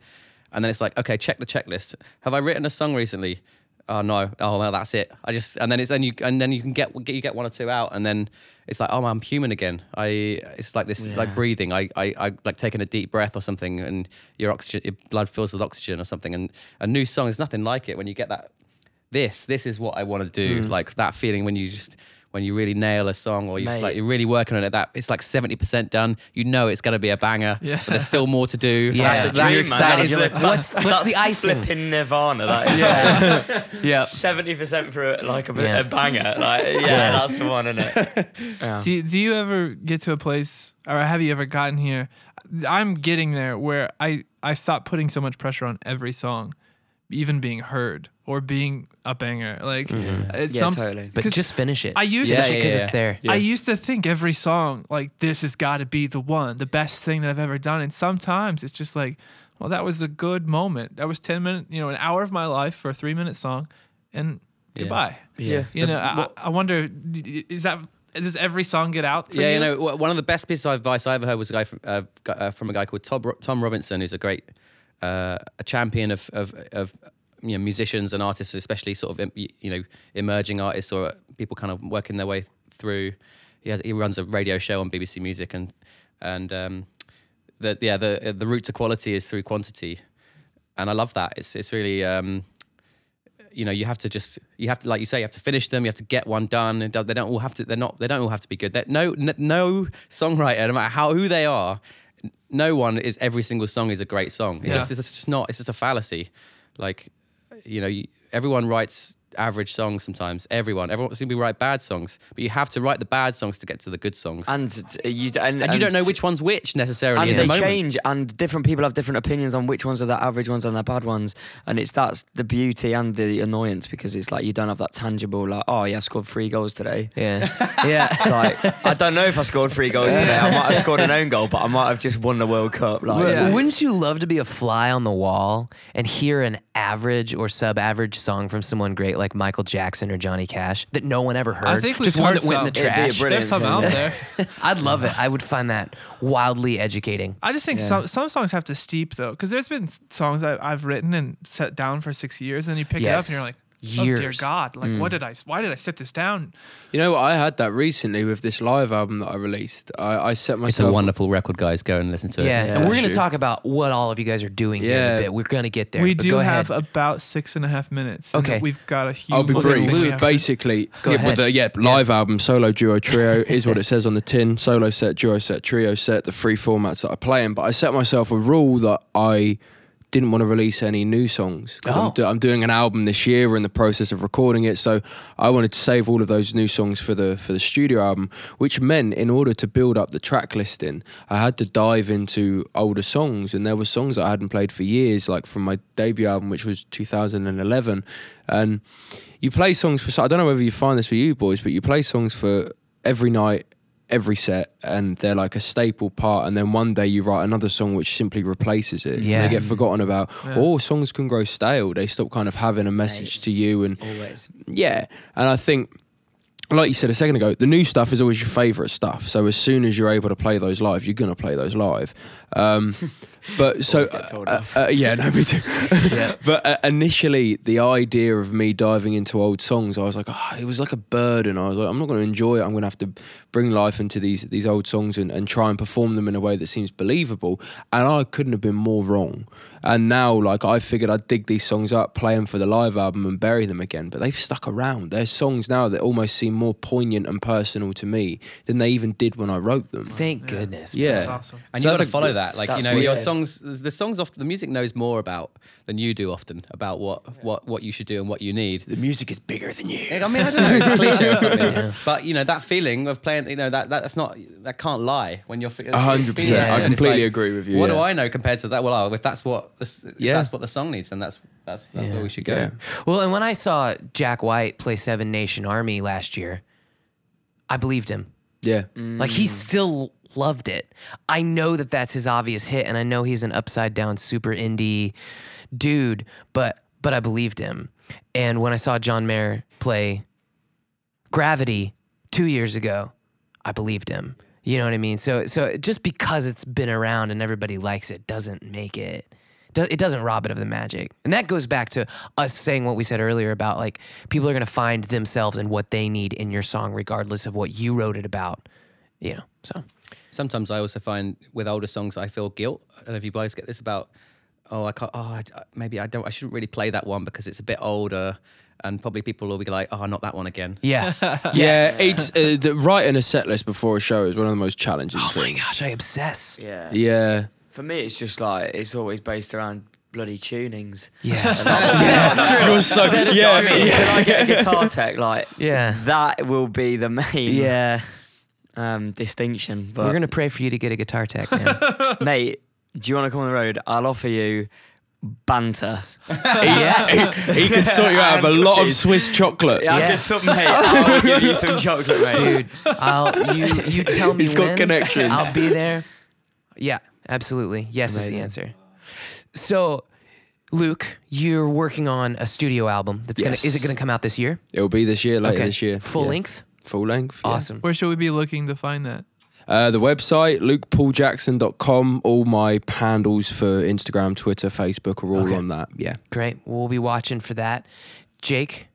And then it's like, okay, check the checklist. Have I written a song recently? Oh no! Oh well, that's it. I just and then it's then you and then you can get you get one or two out, and then it's like, oh, I'm human again. I it's like this like breathing. I, I I like taking a deep breath or something, and your oxygen, your blood fills with oxygen or something. And a new song is nothing like it when you get that. This this is what I want to do. Hmm. Like that feeling when you just when you really nail a song or you Mate. like you're really working on it. That it's like seventy percent done. You know it's gonna be a banger. Yeah. But there's still more to do. Yeah. That's the That- dream, you're That's You're like, flip- what's- that's- the that's icing? Flipping Nirvana. That is. Yeah. Yeah. Seventy percent for a, like a, Yeah. a banger. Like yeah, that's the one, isn't it? Yeah. Do you, do you ever get to a place, or have you ever gotten here? I'm getting there where I I stop putting so much pressure on every song, even being heard or being a banger. Like it's Yeah, some, totally. But 'cause just finish it. I used Yeah, to because yeah. it's there. I used to think every song like this has got to be the one, the best thing that I've ever done. And sometimes it's just like, well, that was a good moment. That was ten minutes, you know, an hour of my life for a three minute song, and goodbye. Yeah. You know, I, I wonder, is that does every song get out? For yeah, you you know, one of the best pieces of advice I ever heard was a guy from uh, uh, from a guy called Tom, Tom Robinson, who's a great uh, a champion of of, of you know, musicians and artists, especially sort of you know emerging artists or people kind of working their way through. He has, he runs a radio show on BBC Music and and um, the yeah the the route to quality is through quantity, and I love that. It's it's really. Um, you know, you have to just, you have to, like you say, you have to finish them. You have to get one done. They don't all have to. They're not. They don't all have to be good. They're, no, n- no songwriter, no matter how who they are, no one is. Every single song is a great song. It Yeah. just, it's just not. It's just a fallacy. Like, you know, everyone writes average songs sometimes. Everyone, everyone seems to be write bad songs, but you have to write the bad songs to get to the good songs. And, uh, And t- you and, you don't know which one's which necessarily. and in they the change and different people have different opinions on which ones are the average ones and the bad ones and it's that's the beauty and the annoyance because it's like you don't have that tangible like oh yeah I scored three goals today Yeah. Yeah. it's like I don't know if I scored three goals today I might have scored an own goal but I might have just won the World Cup like Well, Wouldn't you love to be a fly on the wall and hear an average or sub-average song from someone great like Michael Jackson or Johnny Cash that no one ever heard? I think we've just one that went in the some. It'd be a trash. brilliant There's some out there. I'd love it. I would find that wildly educating. I just think Yeah. some some songs have to steep though, because there's been songs that I've written and set down for six years, and you pick it up and you're like, oh dear God, like what mm. did I? Why did I set this down? You know, I had that recently with this live album that I released. I, I set It's a wonderful record, guys. Go and listen to it. Yeah, and we're going to talk about what all of you guys are doing here in Yeah. a bit. We're going to get there. we but do go have ahead. about six and a half minutes. Okay. we've got a huge. I'll be Well, brief. thing we have to- Basically, Go yeah, ahead. with the, yeah, live album, solo, duo, trio is what it says on the tin. Solo set, duo set, trio set, the three formats that I play in. But I set myself a rule that I didn't want to release any new songs. Oh. I'm, do- I'm doing an album this year. We're in the process of recording it, so I wanted to save all of those new songs for the for the studio album. Which meant, in order to build up the track listing, I had to dive into older songs, and there were songs that I hadn't played for years, like from my debut album, which was 2011, and you play songs for. I don't know whether you find this for you boys, but you play songs for every night, every set, and they're like a staple part. And then one day you write another song which simply replaces it. Yeah. they get forgotten about. Or songs can grow stale. They stop kind of having a message to you, and always yeah. And I think. Like you said a second ago, the new stuff is always your favourite stuff. So as soon as you're able to play those live, you're gonna play those live. Um, But so, Always told uh, uh, yeah, no, me too. But uh, initially, the idea of me diving into old songs, I was like, oh, it was like a burden. I was like, I'm not going to enjoy it. I'm going to have to bring life into these these old songs and, and try and perform them in a way that seems believable. And I couldn't have been more wrong. And now, like, I figured I'd dig these songs up, play them for the live album, and bury them again. But they've stuck around. There's songs now that almost seem more poignant and personal to me than they even did when I wrote them. Thank goodness. Yeah. That's awesome. And So you got to follow that. Like you that's know, your weird. Songs, the songs often, the music knows more about than you do often about what what what you should do and what you need. The music is bigger than you. I mean, I don't know, it's a cliche or something. But you know, that feeling of playing, you know, that that's not that can't lie when you're. Hundred percent. Yeah. I And it's completely agree with you. What yeah. do I know compared to that? Well, oh, if that's what this, Yeah. that's what the song needs, then that's that's that's where we should go. Yeah. Well, and when I saw Jack White play Seven Nation Army last year, I believed him. Yeah. Like he mm. still loved it. I know that that's his obvious hit, and I know he's an upside down super indie dude, but but I believed him. And when I saw John Mayer play Gravity two years ago, I believed him. You know what I mean? So so just because it's been around and everybody likes it doesn't make it. It doesn't rob it of the magic, and that goes back to us saying what we said earlier about like people are gonna find themselves and what they need in your song, regardless of what you wrote it about. You know, so Sometimes I also find with older songs I feel guilt. I don't know if you guys get this about, oh, I can't, oh, I, maybe I don't, I shouldn't really play that one because it's a bit older, and probably people will be like, oh, not that one again. yeah, Yeah, it's uh, the, writing a set list before a show is one of the most challenging things. Oh my gosh, I obsess. Yeah. Yeah. For me, it's just like it's always based around bloody tunings. Yeah, yeah. You're so yeah, I mean, Can I get a guitar tech? Like, Yeah. that will be the main yeah. Um, distinction. But We're gonna pray for you to get a guitar tech, man. mate, do you want to come on the road? I'll offer you banter. yes. he can sort you out of a And lot of cookies. Swiss chocolate. Yeah, I'll get Yes. some, mate. I'll give you some chocolate, mate. dude. I'll you you tell me He's got when. connections. I'll be there. Yeah, absolutely. Yes is the Amazing. answer. So, Luke, you're working on a studio album. That's gonna Yes. is it gonna come out this year? It'll be this year, later this year. Full Yeah. length. Full length. yeah. Awesome. Where should we be looking to find that? Uh, the website, lukepauljackson.com. All my handles for Instagram, Twitter, Facebook are all Okay. on that. Yeah. Great. We'll be watching for that. Jake.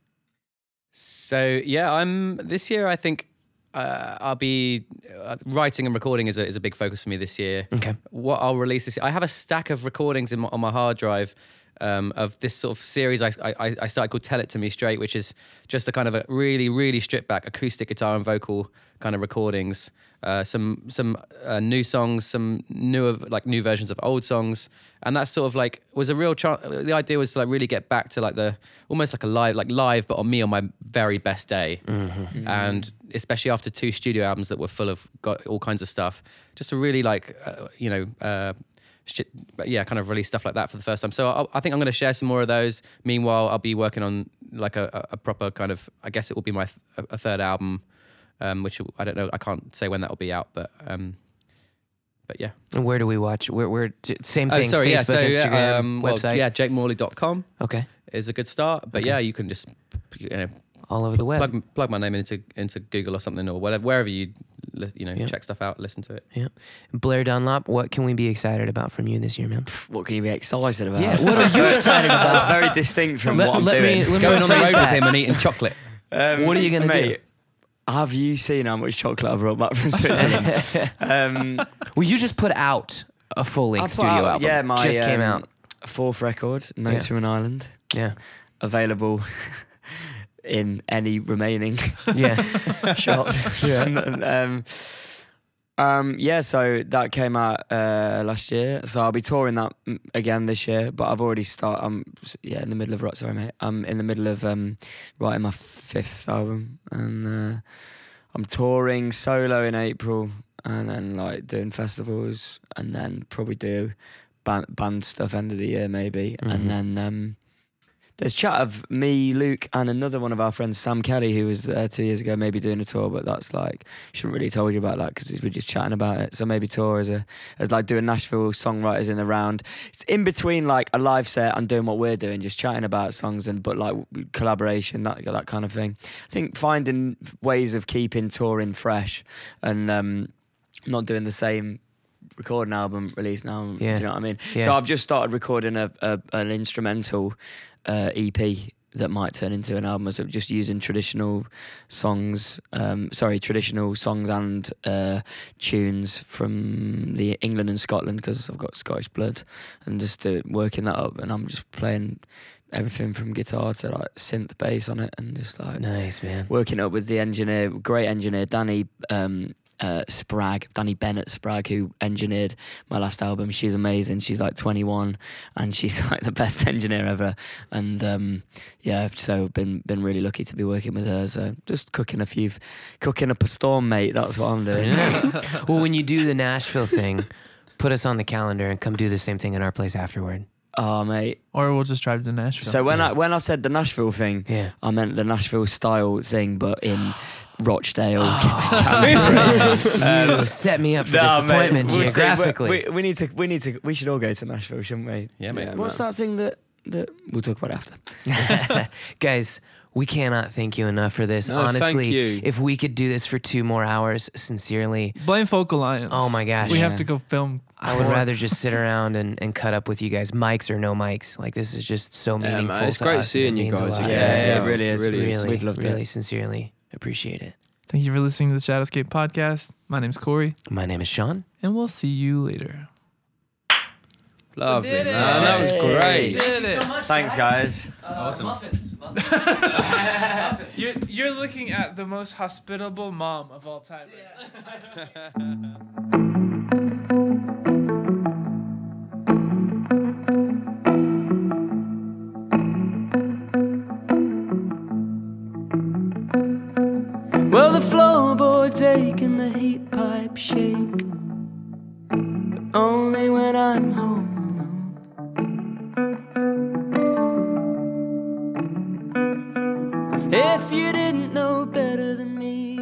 So yeah, I'm this year. I think uh, I'll be uh, writing and recording is a is a big focus for me this year. Okay. What I'll release this, I have a stack of recordings in my, on my hard drive. Um, of this sort of series I, I, I started called Tell It To Me Straight, which is just a kind of a really, really stripped back acoustic guitar and vocal kind of recordings. Uh, some some uh, new songs, some newer like new versions of old songs, and that sort of like was a real chance. The idea was to like really get back to like the almost like a live like live, but on me on my very best day, and especially after two studio albums that were full of got all kinds of stuff, just to really like uh, you know. Shit, yeah, kind of release stuff like that for the first time. So I, I think I'm going to share some more of those. Meanwhile, I'll be working on like a, a- proper kind of. I guess it will be my th- a third album, um, which I don't know. I can't say when that will be out, but um, but yeah. And where do we watch? Where where j- same Oh, thing. sorry, yeah. Facebook, So Instagram, yeah, um, well, website. yeah, jakemorley.com Okay. is a good start. But yeah, you can just you know All over the web. plug plug my name into into Google or something or whatever wherever you you know Yeah. check stuff out, listen to it. yeah. Blair Dunlop. What can we be excited about from you this year, man? What can you be excited about? Yeah, what are you excited about? That's very distinct from Let- what I'm let me- doing. let me Going on the road that. with him and eating chocolate. Um, What are you gonna do? mate, Have you seen how much chocolate I brought back from Switzerland? um, Well, you just put out a full length studio out- album. Yeah, my just came um, out. Fourth record, Notes Yeah. from an Island, Yeah. available in any remaining Yeah. shops. And, um, um, yeah, so that came out uh, last year. So I'll be touring that mm, again this year. But I've already started. I'm yeah in the middle of. Sorry, mate. I'm in the middle of um, writing my fifth album, and uh, I'm touring solo in April, and then like doing festivals, and then probably do band, band stuff end of the year maybe, Mhm. and then. Um, there's chat of me, Luke, and another one of our friends, Sam Kelly, who was there two years ago, maybe doing a tour. But that's like, shouldn't really told you about that because we're just chatting about it. So maybe tour as a as like doing Nashville songwriters in the round. It's in between like a live set and doing what we're doing, just chatting about songs and but like collaboration, that that kind of thing. I think finding ways of keeping touring fresh and um, not doing the same record an album, release an album. Yeah. Do you know what I mean? Yeah. So I've just started recording a, a an instrumental uh, EP that might turn into an album. So just using traditional songs, um, sorry, traditional songs and uh, tunes from the England and Scotland because I've got Scottish blood, and just uh, working that up. And I'm just playing everything from guitar to like synth bass on it, and just like Nice, man. working up with the engineer, great engineer, Danny um, uh, Sprague, Danny Bennett Sprague, who engineered my last album. She's amazing. She's like 21, and she's like the best engineer ever. And um, yeah, so been been really lucky to be working with her. So just cooking a few, cooking up a storm, mate. That's what I'm doing. well, when you do the Nashville thing, put us on the calendar and come do the same thing in our place afterward. Oh, mate. Or we'll just drive to Nashville. So when I when I said the Nashville thing, Yeah. I meant the Nashville style thing, but in Rochdale. you um, set me up for Nah, mate, disappointment we'll geographically. We, we, we need to. We need to. We should all go to Nashville, shouldn't we? Yeah, mate. Yeah, What's man. that thing that that we'll talk about after? Guys, we cannot thank you enough for this. No, thank Honestly, you. if we could do this for two more hours, sincerely, blame Folk Alliance. Oh my gosh. we have to go film. I would rather just sit around and, and cut up with you guys, mics or no mics. Like this is just so Yeah, meaningful. man, it's to great us, seeing it you guys lot. again. Yeah, as it really is. Really is. really, We'd love to. really sincerely appreciate it. Thank you for listening to the Shadowscape podcast. My name's Corey, My name is Sean. and we'll see you later. Lovely, did it. man. That was Hey. great. Did it. Thanks, guys. Uh, awesome. Muffins. You're, you're looking at the most hospitable mom of all time. Well, the floorboards ache and the heat pipe shake, but only when I'm home alone. If you didn't know better than me,